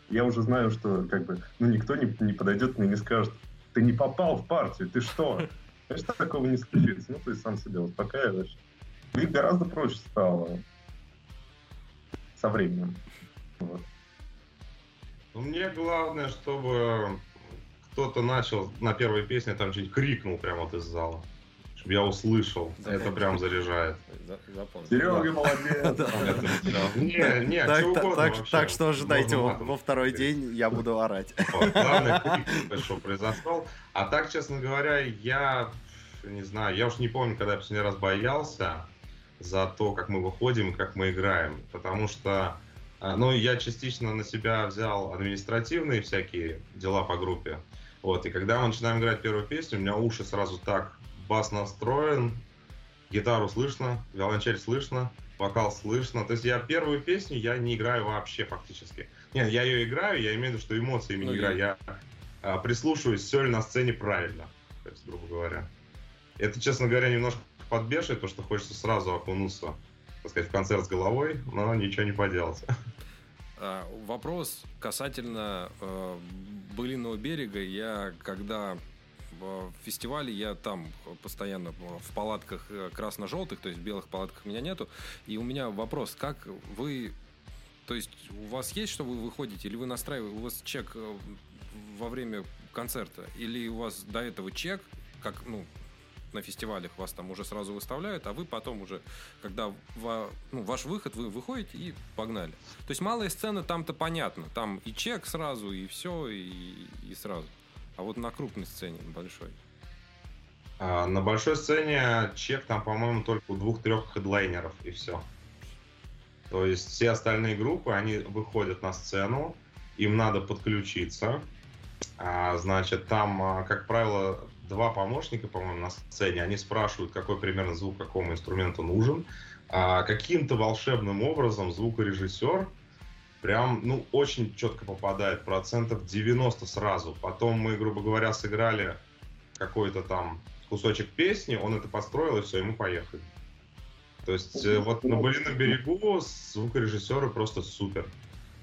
Speaker 4: я уже знаю, что как бы, ну, никто не, не подойдет мне и не скажет, ты не попал в партию, ты что? Конечно, такого не случится. Ну, есть сам себя успокаиваешь. И гораздо проще стало со временем. Вот.
Speaker 2: Ну, мне главное, чтобы кто-то начал на первой песне там что-нибудь крикнул прямо вот из зала чтобы я услышал. Запомнил. Это прям заряжает.
Speaker 4: Серега молодец.
Speaker 5: Не, не, так, что ожидайте, во второй день я буду орать.
Speaker 2: Главное, крик, что произошел. А так, честно говоря, я не знаю, я уж не помню, когда я последний раз боялся за то, как мы выходим, как мы играем. Потому что, а, ну, я частично на себя взял административные всякие дела по группе. Вот, и когда мы начинаем играть первую песню, у меня уши сразу так бас настроен, гитару слышно, виолончель слышно, вокал слышно. То есть я первую песню я не играю вообще фактически. Нет, я ее играю, я имею в виду, что эмоциями ну, не играю. Я а, прислушиваюсь, все ли на сцене правильно, то есть, грубо говоря. Это, честно говоря, немножко подбешивает, потому что хочется сразу окунуться, так сказать, в концерт с головой, но ничего не поделать.
Speaker 1: А, вопрос касательно э, Былиного берега. Я когда в фестивале я там постоянно в палатках э, красно-желтых, то есть белых палатках меня нету. И у меня вопрос, как вы То есть у вас есть, что вы выходите, или вы настраиваете, у вас чек э, во время концерта, или у вас до этого чек, как, ну, на фестивалях вас там уже сразу выставляют, а вы потом уже, когда ва, ну, ваш выход, вы выходите и погнали. То есть малая сцена там-то понятно, там и чек сразу, и все, и, и сразу. А вот на крупной сцене, большой.
Speaker 2: А, на большой сцене чек там, по-моему, только у двух-трех хедлайнеров, и все. То есть все остальные группы, они выходят на сцену, им надо подключиться. А, значит, там, а, как правило, два помощника, по-моему, на сцене, они спрашивают, какой примерно звук какому инструменту нужен. А каким-то волшебным образом звукорежиссер прям, ну, очень четко попадает, процентов 90 сразу. Потом мы, грубо говоря, сыграли какой-то там кусочек песни, он это построил, и все, и мы поехали. То есть э, вот на Былином берегу звукорежиссеры просто супер.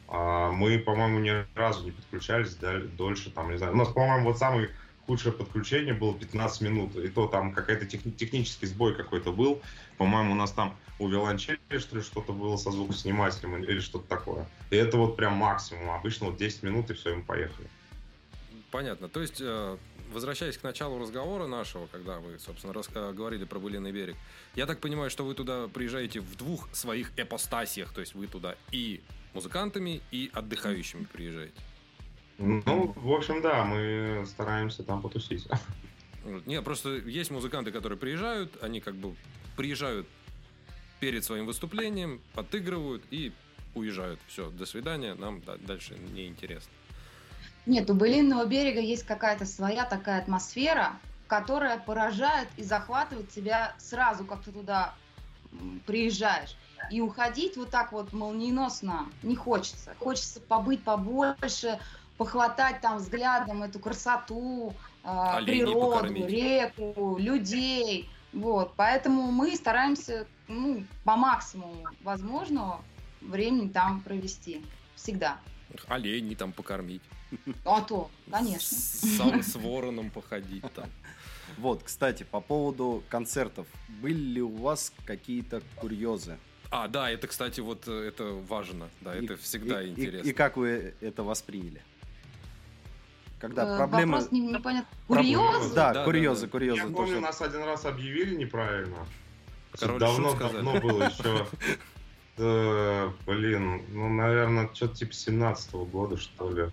Speaker 2: А мы, по-моему, ни разу не подключались дольше, там, не знаю. У нас, по-моему, вот самый худшее подключение было 15 минут. И то там какой-то техни- технический сбой какой-то был. По-моему, у нас там у виолончели, что ли, что-то было со звукоснимателем или что-то такое. И это вот прям максимум. Обычно вот 10 минут, и все, и мы поехали.
Speaker 1: Понятно. То есть, э, возвращаясь к началу разговора нашего, когда вы, собственно, рас- говорили про Былиный берег, я так понимаю, что вы туда приезжаете в двух своих эпостасиях, то есть вы туда и музыкантами, и отдыхающими приезжаете.
Speaker 2: Ну, в общем, да, мы стараемся там потусить.
Speaker 1: Нет, просто есть музыканты, которые приезжают, они как бы приезжают перед своим выступлением, подыгрывают и уезжают. Все, до свидания, нам дальше не интересно.
Speaker 3: Нет, у Былинного берега есть какая-то своя такая атмосфера, которая поражает и захватывает тебя сразу, как ты туда приезжаешь. И уходить вот так вот молниеносно не хочется. Хочется побыть побольше, похватать там взглядом эту красоту, э, природу, покормить. реку, людей. Вот, поэтому мы стараемся ну, по максимуму возможного времени там провести. Всегда.
Speaker 1: Оленей там покормить.
Speaker 3: А то, конечно.
Speaker 1: С, с вороном походить там.
Speaker 5: Вот, кстати, по поводу концертов. Были ли у вас какие-то курьезы?
Speaker 1: А, да, это, кстати, вот э, это важно. Да, и, это всегда
Speaker 5: и,
Speaker 1: интересно.
Speaker 5: И, и как вы это восприняли? Когда э, проблемы...
Speaker 3: Вопрос не, непонятно. Курьезы?
Speaker 5: Да, да, курьезы, да, курьезы.
Speaker 2: Я помню, нас один раз объявили неправильно. Давно-давно было еще. Да, блин, ну, наверное, что-то типа 17 -го года, что ли.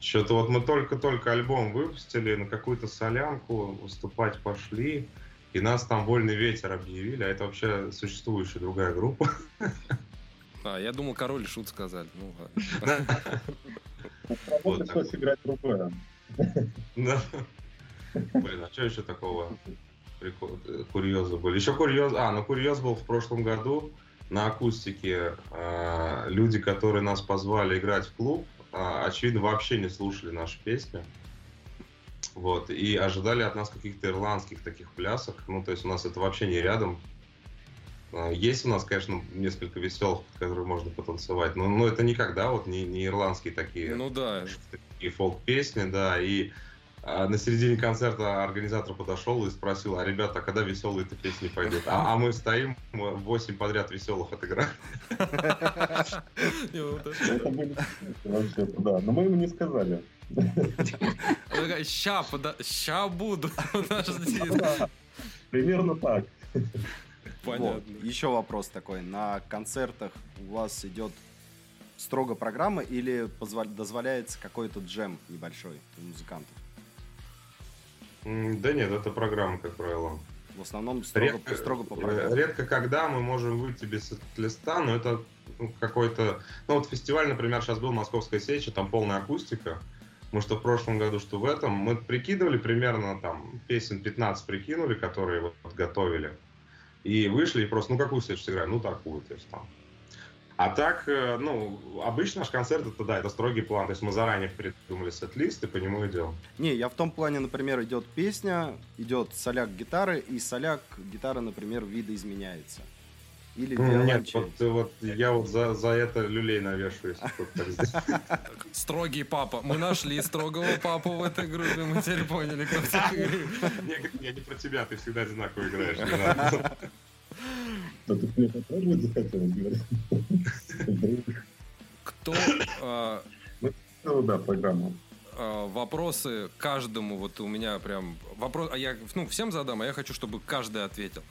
Speaker 2: Что-то вот мы только-только альбом выпустили, на какую-то солянку выступать пошли, и нас там «Вольный ветер» объявили, а это вообще существующая другая группа.
Speaker 1: А, я думал, король и шут сказали. Ну,
Speaker 4: вот пришлось играть другое.
Speaker 2: Да. Блин, а что еще такого курьеза были? Еще курьез... А, ну курьез был в прошлом году на акустике. А, люди, которые нас позвали играть в клуб, а, очевидно, вообще не слушали наши песни. Вот, и ожидали от нас каких-то ирландских таких плясок. Ну, то есть у нас это вообще не рядом. А, есть у нас, конечно, несколько веселых, которые можно потанцевать, но, но это никогда вот не, не ирландские такие.
Speaker 1: Ну да.
Speaker 2: Такие фолк-песни, да, и а на середине концерта организатор подошел и спросил, а ребята, а когда веселые-то песни пойдут? А, а мы стоим, восемь подряд веселых отыграли.
Speaker 4: Вообще-то, да, но мы ему не сказали.
Speaker 1: Ща, ща буду.
Speaker 4: Примерно так.
Speaker 5: Понятно. Вот. Еще вопрос такой. На концертах у вас идет строго программа или позволь... дозволяется какой-то джем небольшой у музыкантов?
Speaker 2: Да нет, это программа, как правило.
Speaker 5: В основном строго, редко, строго по программе.
Speaker 2: Редко когда мы можем выйти без листа, но это ну, какой-то... Ну вот фестиваль, например, сейчас был Московская сеча, там полная акустика. Мы что в прошлом году, что в этом. Мы прикидывали примерно там песен 15 прикинули, которые вот готовили. И вышли и просто, ну какую сечь сыграем? Ну такую, то есть там а так, э, ну, обычно наш концерт это, да, это строгий план. То есть мы заранее придумали сет-лист и по нему идем.
Speaker 5: Не, я в том плане, например, идет песня, идет соляк гитары, и соляк гитары, например, видоизменяется.
Speaker 2: Или Нет, вот, вот я вот за, за это люлей навешу, если кто-то
Speaker 1: Строгий папа. Мы нашли строгого папу в этой группе, мы теперь поняли, кто такой.
Speaker 2: Я не про тебя, ты всегда одинаково играешь.
Speaker 4: А ты мне попробовать захотел, говорит.
Speaker 1: то...
Speaker 4: Э, ну, да, программу.
Speaker 1: Э, вопросы каждому, вот у меня прям вопрос, а я ну, всем задам, а я хочу, чтобы каждый ответил.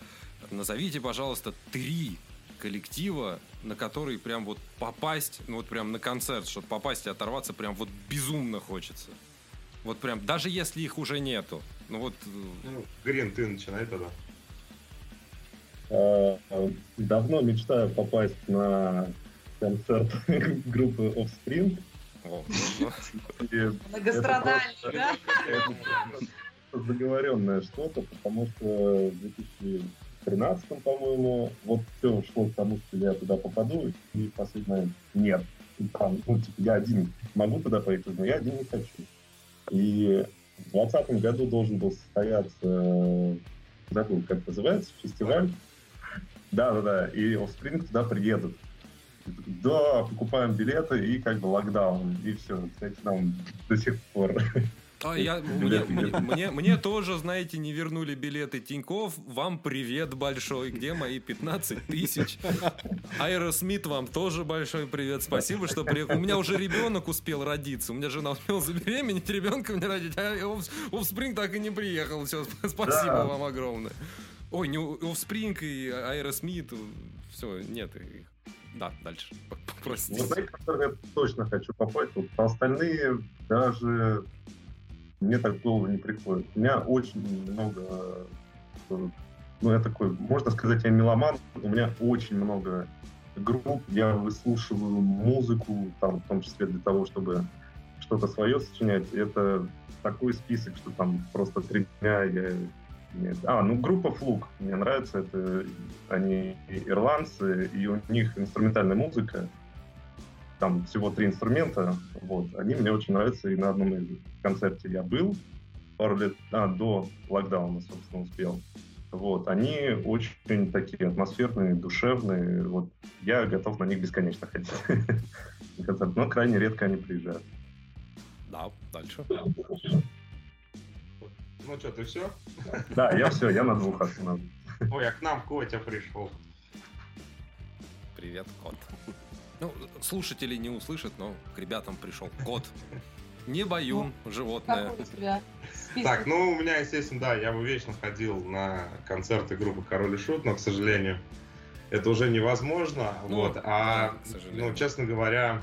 Speaker 1: Назовите, пожалуйста, три коллектива, на который прям вот попасть, ну вот прям на концерт, чтобы попасть и оторваться, прям вот безумно хочется. Вот прям, даже если их уже нету. Ну вот... Э,
Speaker 2: ну, Грин, ты начинай тогда.
Speaker 4: А, давно мечтаю попасть на концерт группы Offspring.
Speaker 3: Многострадальный, да?
Speaker 4: Заговоренное что-то, потому что в 2013, по-моему, вот все шло к тому, что я туда попаду, и момент нет. Там, ну, типа, я один могу туда поехать, но я один не хочу. И в 2020 году должен был состояться, э, забыл, как называется, фестиваль. Да-да-да, и Offspring туда приедут. Да, покупаем билеты и как бы локдаун. И все, кстати, нам до сих пор
Speaker 1: а я, мне, мне, мне, тоже, знаете, не вернули билеты Тиньков. Вам привет большой. Где мои 15 тысяч? Аэросмит, вам тоже большой привет. Спасибо, что приехал. У меня уже ребенок успел родиться. У меня жена успела забеременеть, ребенка мне родить. А Offspring так и не приехал. Все, спасибо да. вам огромное. Ой, не Offspring и Аэросмит. Все, нет их. Да, дальше. Простите.
Speaker 4: Вот на я точно хочу попасть. Вот остальные даже мне так голову не приходит. У меня очень много, э, ну, я такой, можно сказать, я меломан, у меня очень много групп, я выслушиваю музыку, там, в том числе для того, чтобы что-то свое сочинять. Это такой список, что там просто три дня я... А, ну, группа Флук, мне нравится, это они ирландцы, и у них инструментальная музыка, там всего три инструмента, вот, они мне очень нравятся, и на одном из концерте я был пару лет, а, до локдауна, собственно, успел. Вот, они очень такие атмосферные, душевные, вот, я готов на них бесконечно ходить. Но крайне редко они приезжают.
Speaker 1: Да, дальше.
Speaker 2: Ну что, ты все?
Speaker 4: Да, я все, я на двух остановлюсь.
Speaker 2: Ой, а к нам Котя пришел.
Speaker 1: Привет, кот. Ну, слушатели не услышат, но к ребятам пришел кот. Не бою ну, животное.
Speaker 2: Так, ну, у меня, естественно, да, я бы вечно ходил на концерты группы Король и Шут, но, к сожалению, это уже невозможно. Ну, вот, а, да, ну, честно говоря,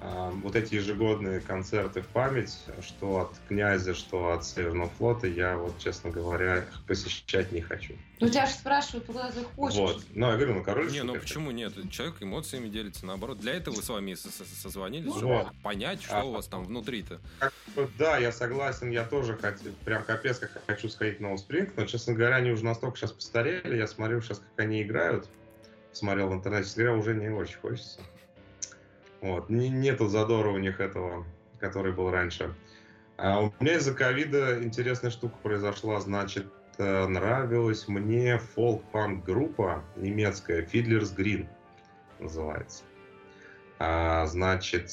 Speaker 2: вот эти ежегодные концерты в память, что от князя, что от Северного флота, я вот, честно говоря, посещать не хочу.
Speaker 3: Ну, тебя же спрашивают, куда ты хочешь. Вот.
Speaker 2: Ну, я говорю, ну, король
Speaker 1: Не, ну почему нет? Человек эмоциями делится, наоборот. Для этого вы с вами созвонились, ну, чтобы вот. понять, что а, у вас там внутри-то.
Speaker 2: Да, я согласен, я тоже хочу, прям капец, как хочу сходить на Allspring, но, честно говоря, они уже настолько сейчас постарели, я смотрю сейчас, как они играют, смотрел в интернете, говоря, уже не очень хочется. Вот. Нету задора у них этого, который был раньше. А у меня из-за ковида интересная штука произошла. Значит, э, нравилась мне фолк-панк группа немецкая Fiddler's Green называется. А, значит,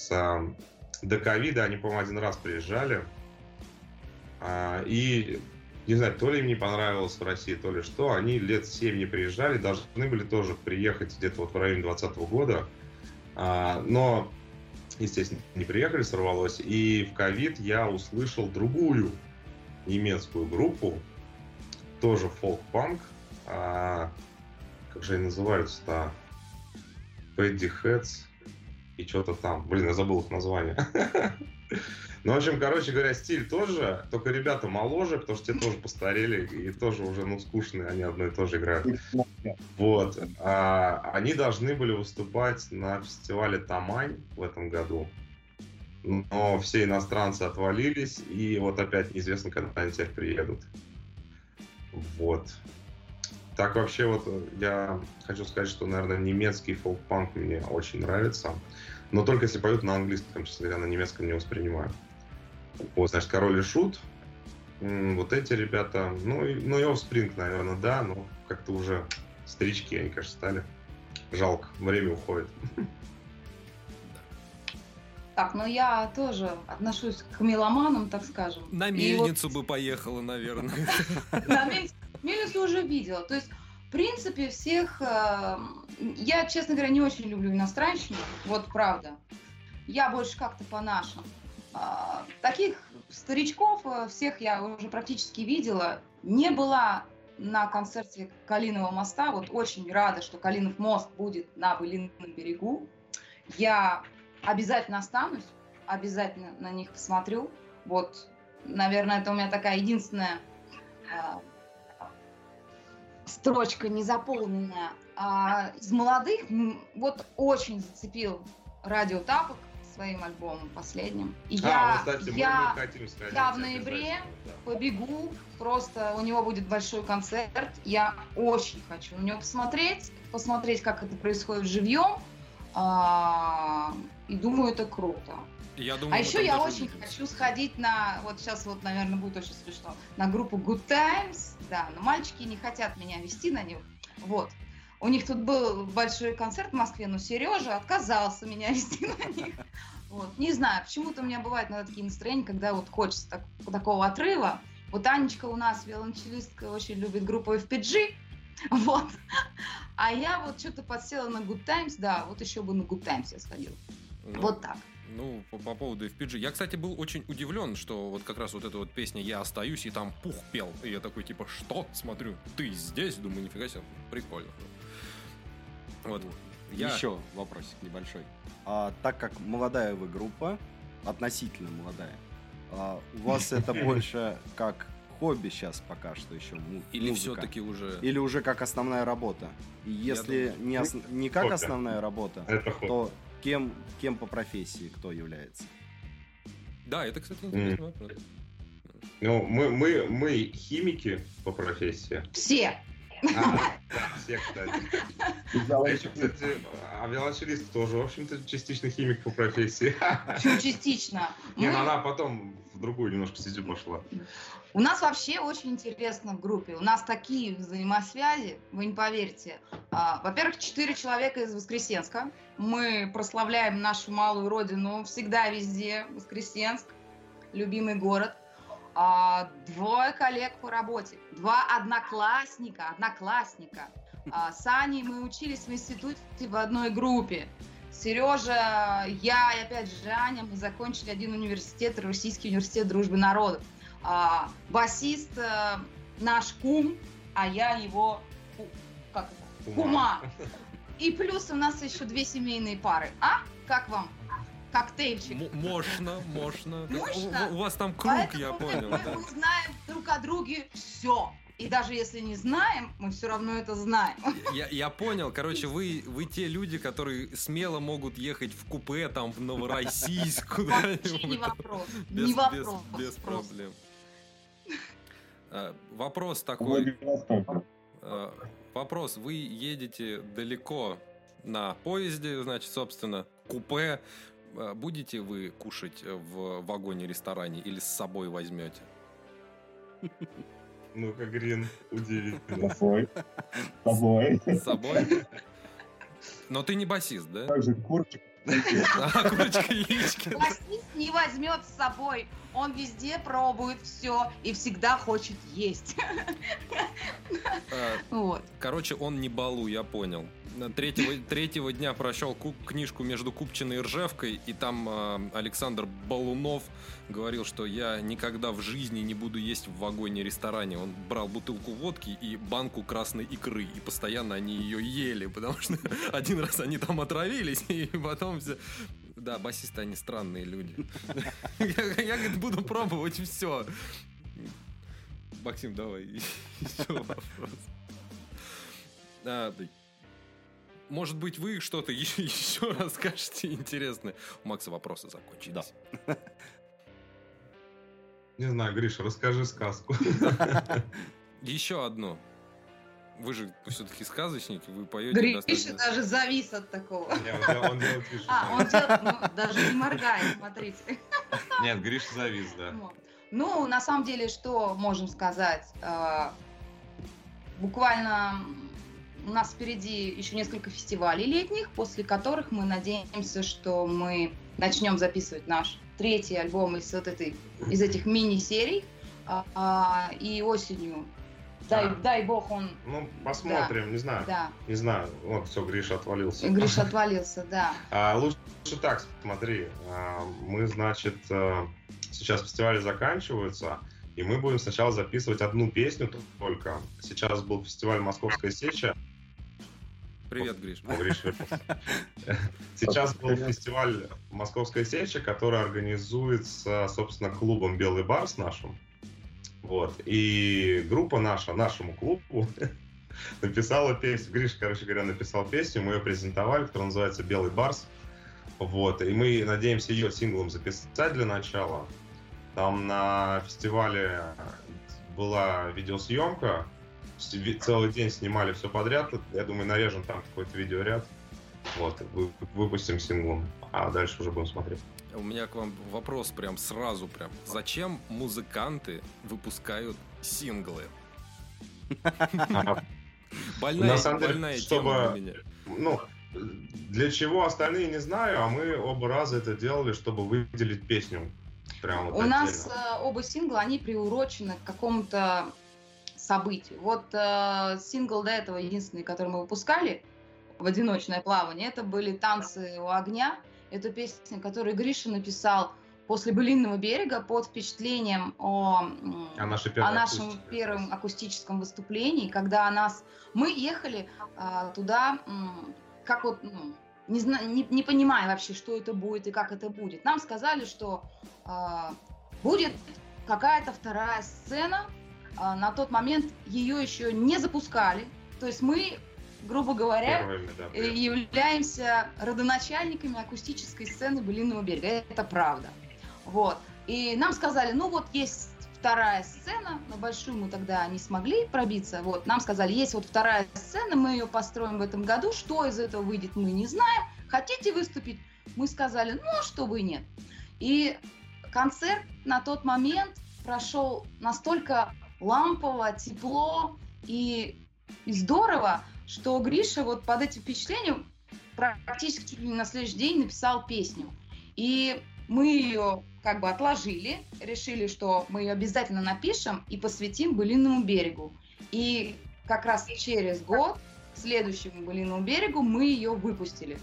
Speaker 2: до ковида они, по-моему, один раз приезжали. А, и не знаю, то ли им не понравилось в России, то ли что, они лет 7 не приезжали, должны были тоже приехать где-то вот в районе 2020 года. А, но, естественно, не приехали, сорвалось. И в ковид я услышал другую немецкую группу, тоже фолк-панк. А, как же они называются-то? Пэдди Хэтс и что-то там. Блин, я забыл их название. Ну, в общем, короче говоря, стиль тоже, только ребята моложе, потому что те тоже постарели и тоже уже, ну, скучные, они одно и то же играют. Вот. А, они должны были выступать на фестивале Тамань в этом году. Но все иностранцы отвалились, и вот опять неизвестно, когда они теперь приедут. Вот. Так вообще вот я хочу сказать, что, наверное, немецкий фолк-панк мне очень нравится. Но только если поют на английском, честно говоря, на немецком не воспринимаю. Вот, значит, Король и Шут. Вот эти ребята. Ну, и, ну и Offspring, наверное, да, но как-то уже старички они, конечно, стали. Жалко, время уходит.
Speaker 3: Так, ну я тоже отношусь к меломанам, так скажем.
Speaker 1: На мельницу вот... бы поехала, наверное.
Speaker 3: На мельницу уже видела. То есть В принципе, всех... Э, я, честно говоря, не очень люблю иностранщину, вот правда. Я больше как-то по нашим. А, таких старичков э, всех я уже практически видела. Не была на концерте Калинового моста. Вот очень рада, что Калинов мост будет на Былином берегу. Я обязательно останусь, обязательно на них посмотрю. Вот, наверное, это у меня такая единственная э, строчка незаполненная. А из молодых вот очень зацепил радио Тапок своим альбомом последним. И а, я, кстати, я, мы, мы сказать, я в ноябре да. побегу, просто у него будет большой концерт. Я очень хочу на него посмотреть, посмотреть, как это происходит живьем. А, и думаю, это круто. Я думаю, а еще я очень увидимся. хочу сходить на, вот сейчас вот, наверное, будет очень смешно, на группу Good Times, да, но мальчики не хотят меня вести на них, вот. У них тут был большой концерт в Москве, но Сережа отказался меня вести на них. Вот. Не знаю, почему-то у меня бывают иногда такие настроения, когда вот хочется так, такого отрыва. Вот Анечка у нас, виолончелистка, очень любит группу FPG, вот. А я вот что-то подсела на Good Times, да, вот еще бы на Good Times я сходила. Ну, вот так.
Speaker 1: Ну, по, по поводу FPG. Я, кстати, был очень удивлен, что вот как раз вот эта вот песня «Я остаюсь» и там Пух пел. И я такой, типа, что? Смотрю, ты здесь? Думаю, нифига себе, прикольно.
Speaker 5: Вот. Я... Еще вопросик небольшой. А, так как молодая вы группа, относительно молодая, а, у вас это больше как хобби сейчас пока что еще му-
Speaker 1: Или все-таки уже...
Speaker 5: Или уже как основная работа? И если думаю, не, ос... не как основная работа, то кем, кем по профессии кто является?
Speaker 1: Да, это, кстати, интересный mm. вопрос.
Speaker 2: Ну, мы, мы, мы химики по профессии.
Speaker 3: Все.
Speaker 2: А, да, все, кстати. А еще, кстати, авиалочелист тоже, в общем-то, частично химик по профессии.
Speaker 3: Почему частично?
Speaker 2: Не, ну она потом в другую немножко стезю пошла.
Speaker 3: У нас вообще очень интересно в группе. У нас такие взаимосвязи, вы не поверите. А, во-первых, четыре человека из Воскресенска. Мы прославляем нашу малую родину всегда везде. Воскресенск, любимый город а, двое коллег по работе, два одноклассника, одноклассника. А, с Аней мы учились в институте в одной группе. Сережа, я и опять же Аня, мы закончили один университет, Российский университет дружбы народов. А, басист а, наш кум, а я его как кума. И плюс у нас еще две семейные пары. А? Как вам? Коктейльчик. М-
Speaker 1: можно, можно. можно. У, у вас там круг, Поэтому я понял. Мы,
Speaker 3: да. мы знаем друг о друге все. И даже если не знаем, мы все равно это знаем.
Speaker 1: Я, я понял. Короче, вы, вы те люди, которые смело могут ехать в купе, там, в Новороссийск.
Speaker 3: Вообще не вопрос. Без, не вопрос.
Speaker 1: Без, без проблем. А, вопрос такой. А, вопрос. Вы едете далеко на поезде, значит, собственно, купе. А, будете вы кушать в вагоне-ресторане или с собой возьмете?
Speaker 2: Ну-ка, Грин, удивительно.
Speaker 4: С собой. С собой.
Speaker 1: С собой? Но ты не басист, да?
Speaker 4: Также курочек.
Speaker 1: А, курочка яички.
Speaker 3: Басист не возьмет с собой. Он везде пробует все и всегда хочет есть.
Speaker 1: А, вот. Короче, он не балу, я понял третьего, третьего дня прочел книжку между Купчиной и Ржевкой, и там э, Александр Балунов говорил, что я никогда в жизни не буду есть в вагоне-ресторане. Он брал бутылку водки и банку красной икры, и постоянно они ее ели, потому что один раз они там отравились, и потом все... Да, басисты, они странные люди. Я, говорит, буду пробовать все. Максим, давай еще вопрос. Может быть, вы что-то еще расскажете интересное. У Макса вопросы закончились. Да.
Speaker 2: Не знаю, Гриша, расскажи сказку.
Speaker 1: Еще одну. Вы же все-таки сказочник, вы поете
Speaker 3: Гриша достаточно... даже завис от такого. Нет, он делает А, он делает, ну, даже не моргает, смотрите.
Speaker 2: Нет, Гриша завис, да.
Speaker 3: Ну, на самом деле, что можем сказать? А, буквально у нас впереди еще несколько фестивалей летних, после которых мы надеемся, что мы начнем записывать наш третий альбом из вот этой из этих мини-серий. А, и осенью Дай, а. дай бог он...
Speaker 2: Ну, посмотрим, да. не знаю. Да. Не знаю. Вот, все, Гриша отвалился.
Speaker 3: Гриша отвалился, да.
Speaker 2: А, лучше так, смотри. А, мы, значит, э, сейчас фестивали заканчиваются, и мы будем сначала записывать одну песню только. Сейчас был фестиваль «Московская сеча».
Speaker 1: Привет, Гриш.
Speaker 2: Гриш Сейчас был фестиваль «Московская сеча», который организуется, собственно, клубом «Белый барс» нашим. Вот. И группа наша, нашему клубу, написала песню. Гриш, короче говоря, написал песню, мы ее презентовали, которая называется «Белый барс». Вот. И мы надеемся ее синглом записать для начала. Там на фестивале была видеосъемка, целый день снимали все подряд. Я думаю, нарежем там какой-то видеоряд. Вот, выпустим синглом, а дальше уже будем смотреть.
Speaker 1: У меня к вам вопрос прям сразу прям. Зачем музыканты выпускают синглы?
Speaker 2: Больная, На самом деле, больная чтобы, тема для меня. Ну, для чего остальные не знаю, а мы оба раза это делали, чтобы выделить песню
Speaker 3: Прям вот У отдельно. нас э, оба сингла, они приурочены к какому-то событию. Вот э, сингл до этого, единственный, который мы выпускали, в одиночное плавание, это были «Танцы у огня». Это песня, которую Гриша написал после «Былинного берега» под впечатлением о,
Speaker 2: о,
Speaker 3: о нашем первом акустическом выступлении, когда нас... Мы ехали э, туда, э, как вот... Ну, не, зна, не, не понимая вообще, что это будет и как это будет. Нам сказали, что э, будет какая-то вторая сцена. Э, на тот момент ее еще не запускали. То есть мы, грубо говоря, Первыми, да, э, являемся родоначальниками акустической сцены Былиного берега. Это правда. Вот. И нам сказали, ну вот есть вторая сцена, на большую мы тогда не смогли пробиться. Вот, нам сказали, есть вот вторая сцена, мы ее построим в этом году. Что из этого выйдет, мы не знаем. Хотите выступить? Мы сказали, ну, а что бы и нет. И концерт на тот момент прошел настолько лампово, тепло и, и здорово, что Гриша вот под этим впечатлением практически чуть ли не на следующий день написал песню. И мы ее как бы отложили, решили, что мы ее обязательно напишем и посвятим Былинному берегу. И как раз через год к следующему Былинному берегу мы ее выпустили.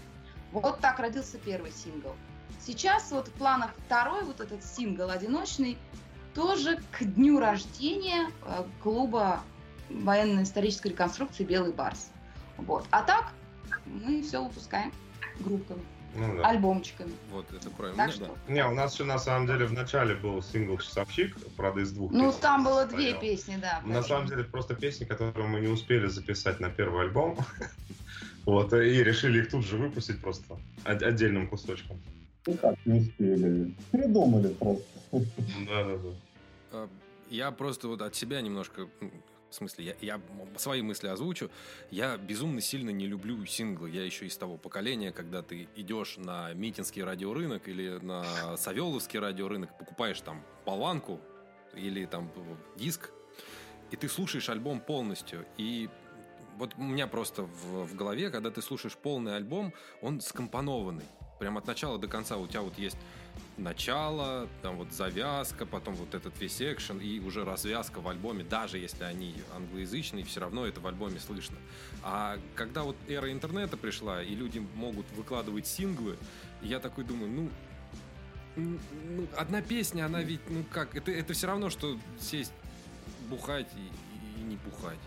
Speaker 3: Вот так родился первый сингл. Сейчас вот в планах второй, вот этот сингл одиночный, тоже к дню рождения э, клуба военно-исторической реконструкции «Белый барс». Вот. А так мы все выпускаем группами ну, да. альбомчиками.
Speaker 1: Вот, это правильно. Так
Speaker 2: ну, что... Не, у нас еще на самом деле в начале был сингл «Часовщик», правда, из двух
Speaker 3: Ну, там было две песни, да.
Speaker 2: На самом деле, просто песни, которые мы не успели записать на первый альбом. вот, и решили их тут же выпустить просто отдельным кусочком.
Speaker 4: Ну как, не успели. Придумали просто.
Speaker 2: Да-да-да.
Speaker 1: А, я просто вот от себя немножко в смысле, я, я свои мысли озвучу. Я безумно сильно не люблю синглы. Я еще из того поколения, когда ты идешь на Митинский радиорынок или на Савеловский радиорынок, покупаешь там болванку или там диск, и ты слушаешь альбом полностью. И вот у меня просто в, в голове, когда ты слушаешь полный альбом, он скомпонованный. Прям от начала до конца у тебя вот есть начало, там вот завязка, потом вот этот весь экшен и уже развязка в альбоме, даже если они англоязычные, все равно это в альбоме слышно. А когда вот эра интернета пришла, и люди могут выкладывать синглы, я такой думаю, ну, ну одна песня, она ведь, ну как, это, это все равно, что сесть бухать и, и не бухать.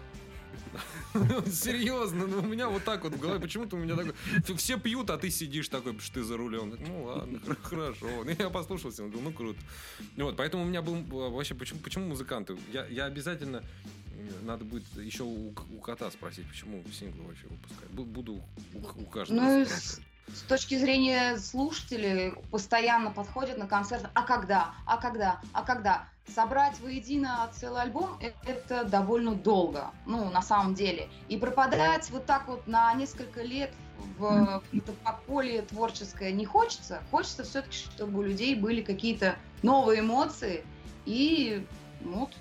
Speaker 1: Серьезно, ну у меня вот так вот в голове, почему-то у меня такой, все пьют, а ты сидишь такой, что ты за рулем. Ну ладно, хорошо. Я послушался, он говорил, ну круто. Вот, поэтому у меня был вообще, почему, почему музыканты? Я, я обязательно надо будет еще у, у кота спросить, почему синглы вообще выпускают. Буду у, у каждого ну,
Speaker 3: с точки зрения слушателей постоянно подходят на концерт. А когда? А когда? А когда? Собрать воедино целый альбом – это довольно долго, ну, на самом деле. И пропадать вот так вот на несколько лет в это подполье творческое не хочется. Хочется все-таки, чтобы у людей были какие-то новые эмоции. И вот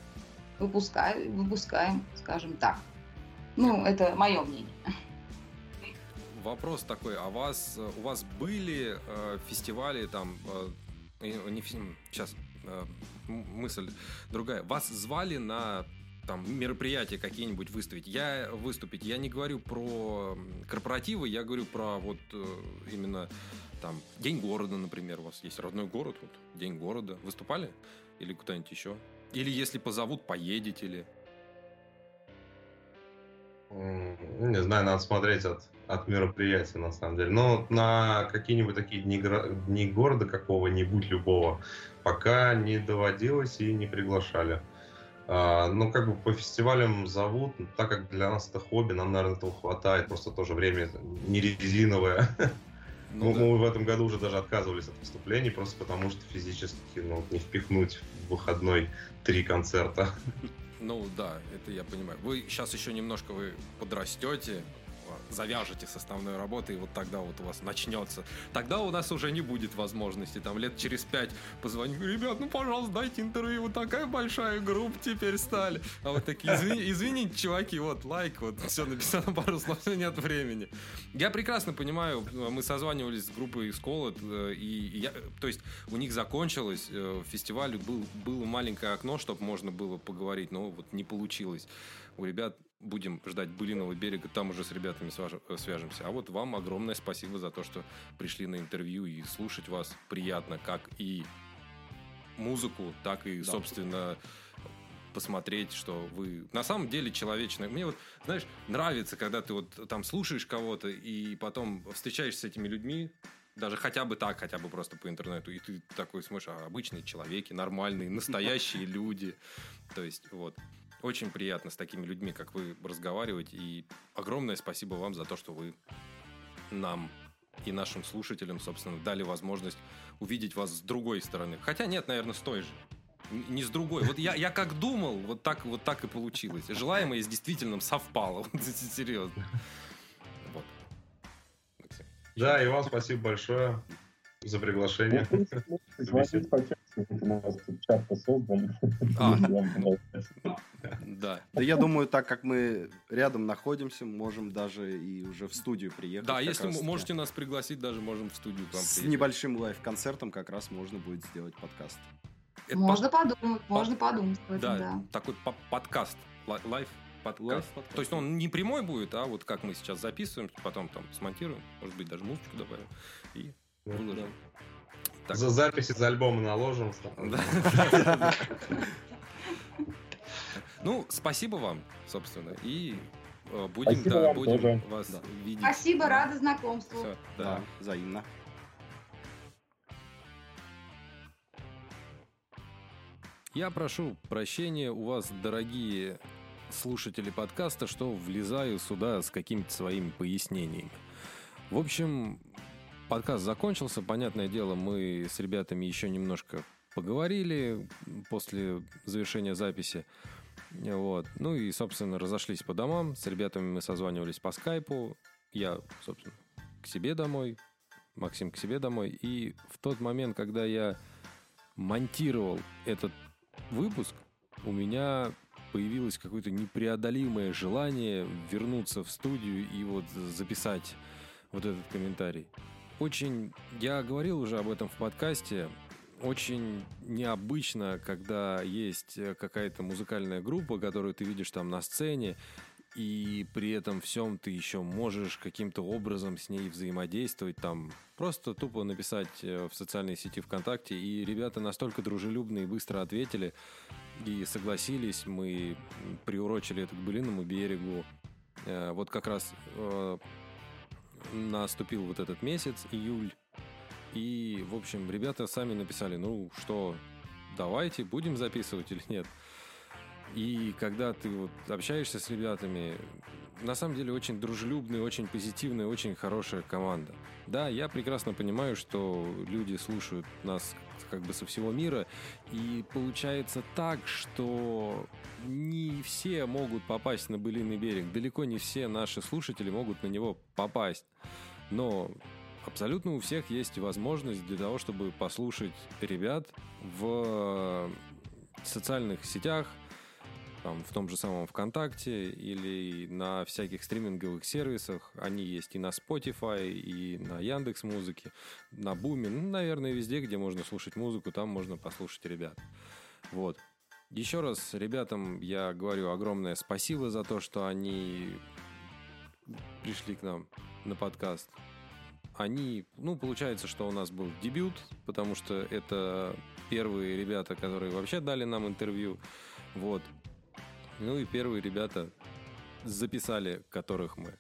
Speaker 3: выпускаем, выпускаем, скажем так. Ну, это мое мнение
Speaker 1: вопрос такой, а вас, у вас были э, фестивали там, э, не, сейчас, э, мысль другая, вас звали на там мероприятия какие-нибудь выставить. Я выступить. Я не говорю про корпоративы, я говорю про вот э, именно там День города, например, у вас есть родной город, вот День города. Выступали? Или куда-нибудь еще? Или если позовут, поедете ли?
Speaker 2: Не знаю, надо смотреть от, от мероприятия, на самом деле. Но на какие-нибудь такие дни, дни города какого-нибудь любого пока не доводилось и не приглашали. А, ну, как бы по фестивалям зовут, так как для нас это хобби, нам, наверное, этого хватает, просто тоже время не резиновое. Ну, да. Мы в этом году уже даже отказывались от выступлений, просто потому что физически ну, не впихнуть в выходной три концерта.
Speaker 1: Ну да, это я понимаю. Вы сейчас еще немножко вы подрастете, завяжете с основной работой, и вот тогда вот у вас начнется. Тогда у нас уже не будет возможности, там, лет через пять позвонить, ребят, ну, пожалуйста, дайте интервью, вот такая большая группа теперь стали. А вот такие, извини, извините, чуваки, вот, лайк, вот, все написано пару слов, нет времени. Я прекрасно понимаю, мы созванивались с группой Сколот, э, и я, то есть у них закончилось, э, фестиваль был, было маленькое окно, чтобы можно было поговорить, но вот не получилось. У ребят будем ждать Былиного берега, там уже с ребятами э, свяжемся. А вот вам огромное спасибо за то, что пришли на интервью и слушать вас приятно, как и музыку, так и, да. собственно, посмотреть, что вы на самом деле человечный. Мне вот, знаешь, нравится, когда ты вот там слушаешь кого-то и потом встречаешься с этими людьми, даже хотя бы так, хотя бы просто по интернету, и ты такой смотришь, а обычные человеки, нормальные, настоящие люди. То есть, вот. Очень приятно с такими людьми, как вы, разговаривать. И огромное спасибо вам за то, что вы нам и нашим слушателям, собственно, дали возможность увидеть вас с другой стороны. Хотя нет, наверное, с той же. Не с другой. Вот я, я как думал, вот так, вот так и получилось. Желаемое с действительным совпало. Серьезно. Вот.
Speaker 2: Да, и вам спасибо большое за приглашение. Звонить по у нас чат создан.
Speaker 5: А. Да. Да я думаю, так как мы рядом находимся, можем даже и уже в студию приехать.
Speaker 1: Да, если можете нас пригласить, даже можем в студию
Speaker 5: к вам С небольшим live-концертом как раз можно будет сделать подкаст.
Speaker 3: можно подумать, можно подумать.
Speaker 1: да, такой подкаст, live подкаст. То есть он не прямой будет, а вот как мы сейчас записываем, потом там смонтируем, может быть, даже музычку добавим и выложим.
Speaker 2: Так. За записи за альбома наложим.
Speaker 1: Ну, спасибо вам, собственно. И э, будем, да, будем тоже. вас да. видеть.
Speaker 3: Спасибо, да. рада знакомству. Все,
Speaker 5: да, да, взаимно.
Speaker 1: Я прошу прощения у вас, дорогие слушатели подкаста, что влезаю сюда с какими-то своими пояснениями. В общем, подкаст закончился. Понятное дело, мы с ребятами еще немножко поговорили после завершения записи. Вот. Ну и, собственно, разошлись по домам. С ребятами мы созванивались по скайпу. Я, собственно, к себе домой. Максим к себе домой. И в тот момент, когда я монтировал этот выпуск, у меня появилось какое-то непреодолимое желание вернуться в студию и вот записать вот этот комментарий очень, я говорил уже об этом в подкасте, очень необычно, когда есть э, какая-то музыкальная группа, которую ты видишь там на сцене, и при этом всем ты еще можешь каким-то образом с ней взаимодействовать, там просто тупо написать э, в социальной сети ВКонтакте, и ребята настолько дружелюбно и быстро ответили и согласились, мы приурочили это к Былинному берегу, э, вот как раз наступил вот этот месяц, июль, и, в общем, ребята сами написали, ну что, давайте, будем записывать или нет. И когда ты вот общаешься с ребятами, на самом деле очень дружелюбная, очень позитивная, очень хорошая команда. Да, я прекрасно понимаю, что люди слушают нас как бы со всего мира, и получается так, что не все могут попасть на былиный берег, далеко не все наши слушатели могут на него попасть. Но абсолютно у всех есть возможность для того, чтобы послушать ребят в социальных сетях, там, в том же самом ВКонтакте или на всяких стриминговых сервисах. Они есть и на Spotify, и на Яндекс Музыке, на Буме, ну, наверное, везде, где можно слушать музыку, там можно послушать ребят. Вот. Еще раз ребятам я говорю огромное спасибо за то, что они пришли к нам на подкаст. Они, ну, получается, что у нас был дебют, потому что это первые ребята, которые вообще дали нам интервью. Вот. Ну и первые ребята записали, которых мы.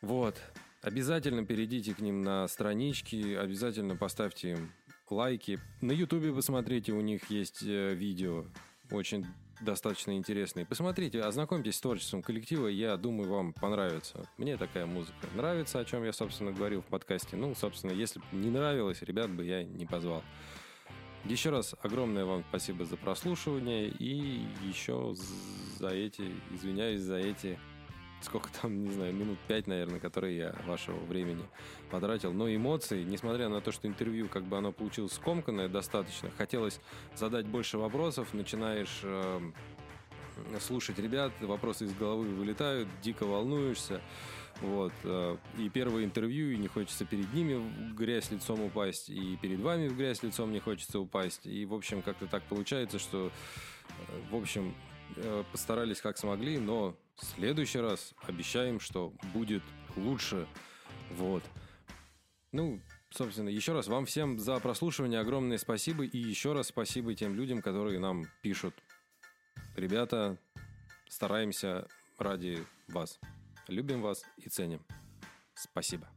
Speaker 1: Вот. Обязательно перейдите к ним на странички, обязательно поставьте им лайки. На Ютубе посмотрите, у них есть э, видео, очень достаточно интересные. Посмотрите, ознакомьтесь с творчеством коллектива, я думаю, вам понравится. Мне такая музыка нравится, о чем я, собственно, говорил в подкасте. Ну, собственно, если бы не нравилось, ребят бы я не позвал. Еще раз огромное вам спасибо за прослушивание и еще за эти, извиняюсь за эти сколько там, не знаю, минут пять, наверное, которые я вашего времени потратил. Но эмоции, несмотря на то, что интервью, как бы оно получилось скомканное достаточно, хотелось задать больше вопросов, начинаешь э, слушать ребят, вопросы из головы вылетают, дико волнуешься. Вот. Э, и первое интервью, и не хочется перед ними в грязь лицом упасть, и перед вами в грязь лицом не хочется упасть. И, в общем, как-то так получается, что, э, в общем, э, постарались как смогли, но в следующий раз обещаем, что будет лучше. Вот. Ну, собственно, еще раз вам всем за прослушивание огромное спасибо. И еще раз спасибо тем людям, которые нам пишут. Ребята, стараемся ради вас. Любим вас и ценим. Спасибо.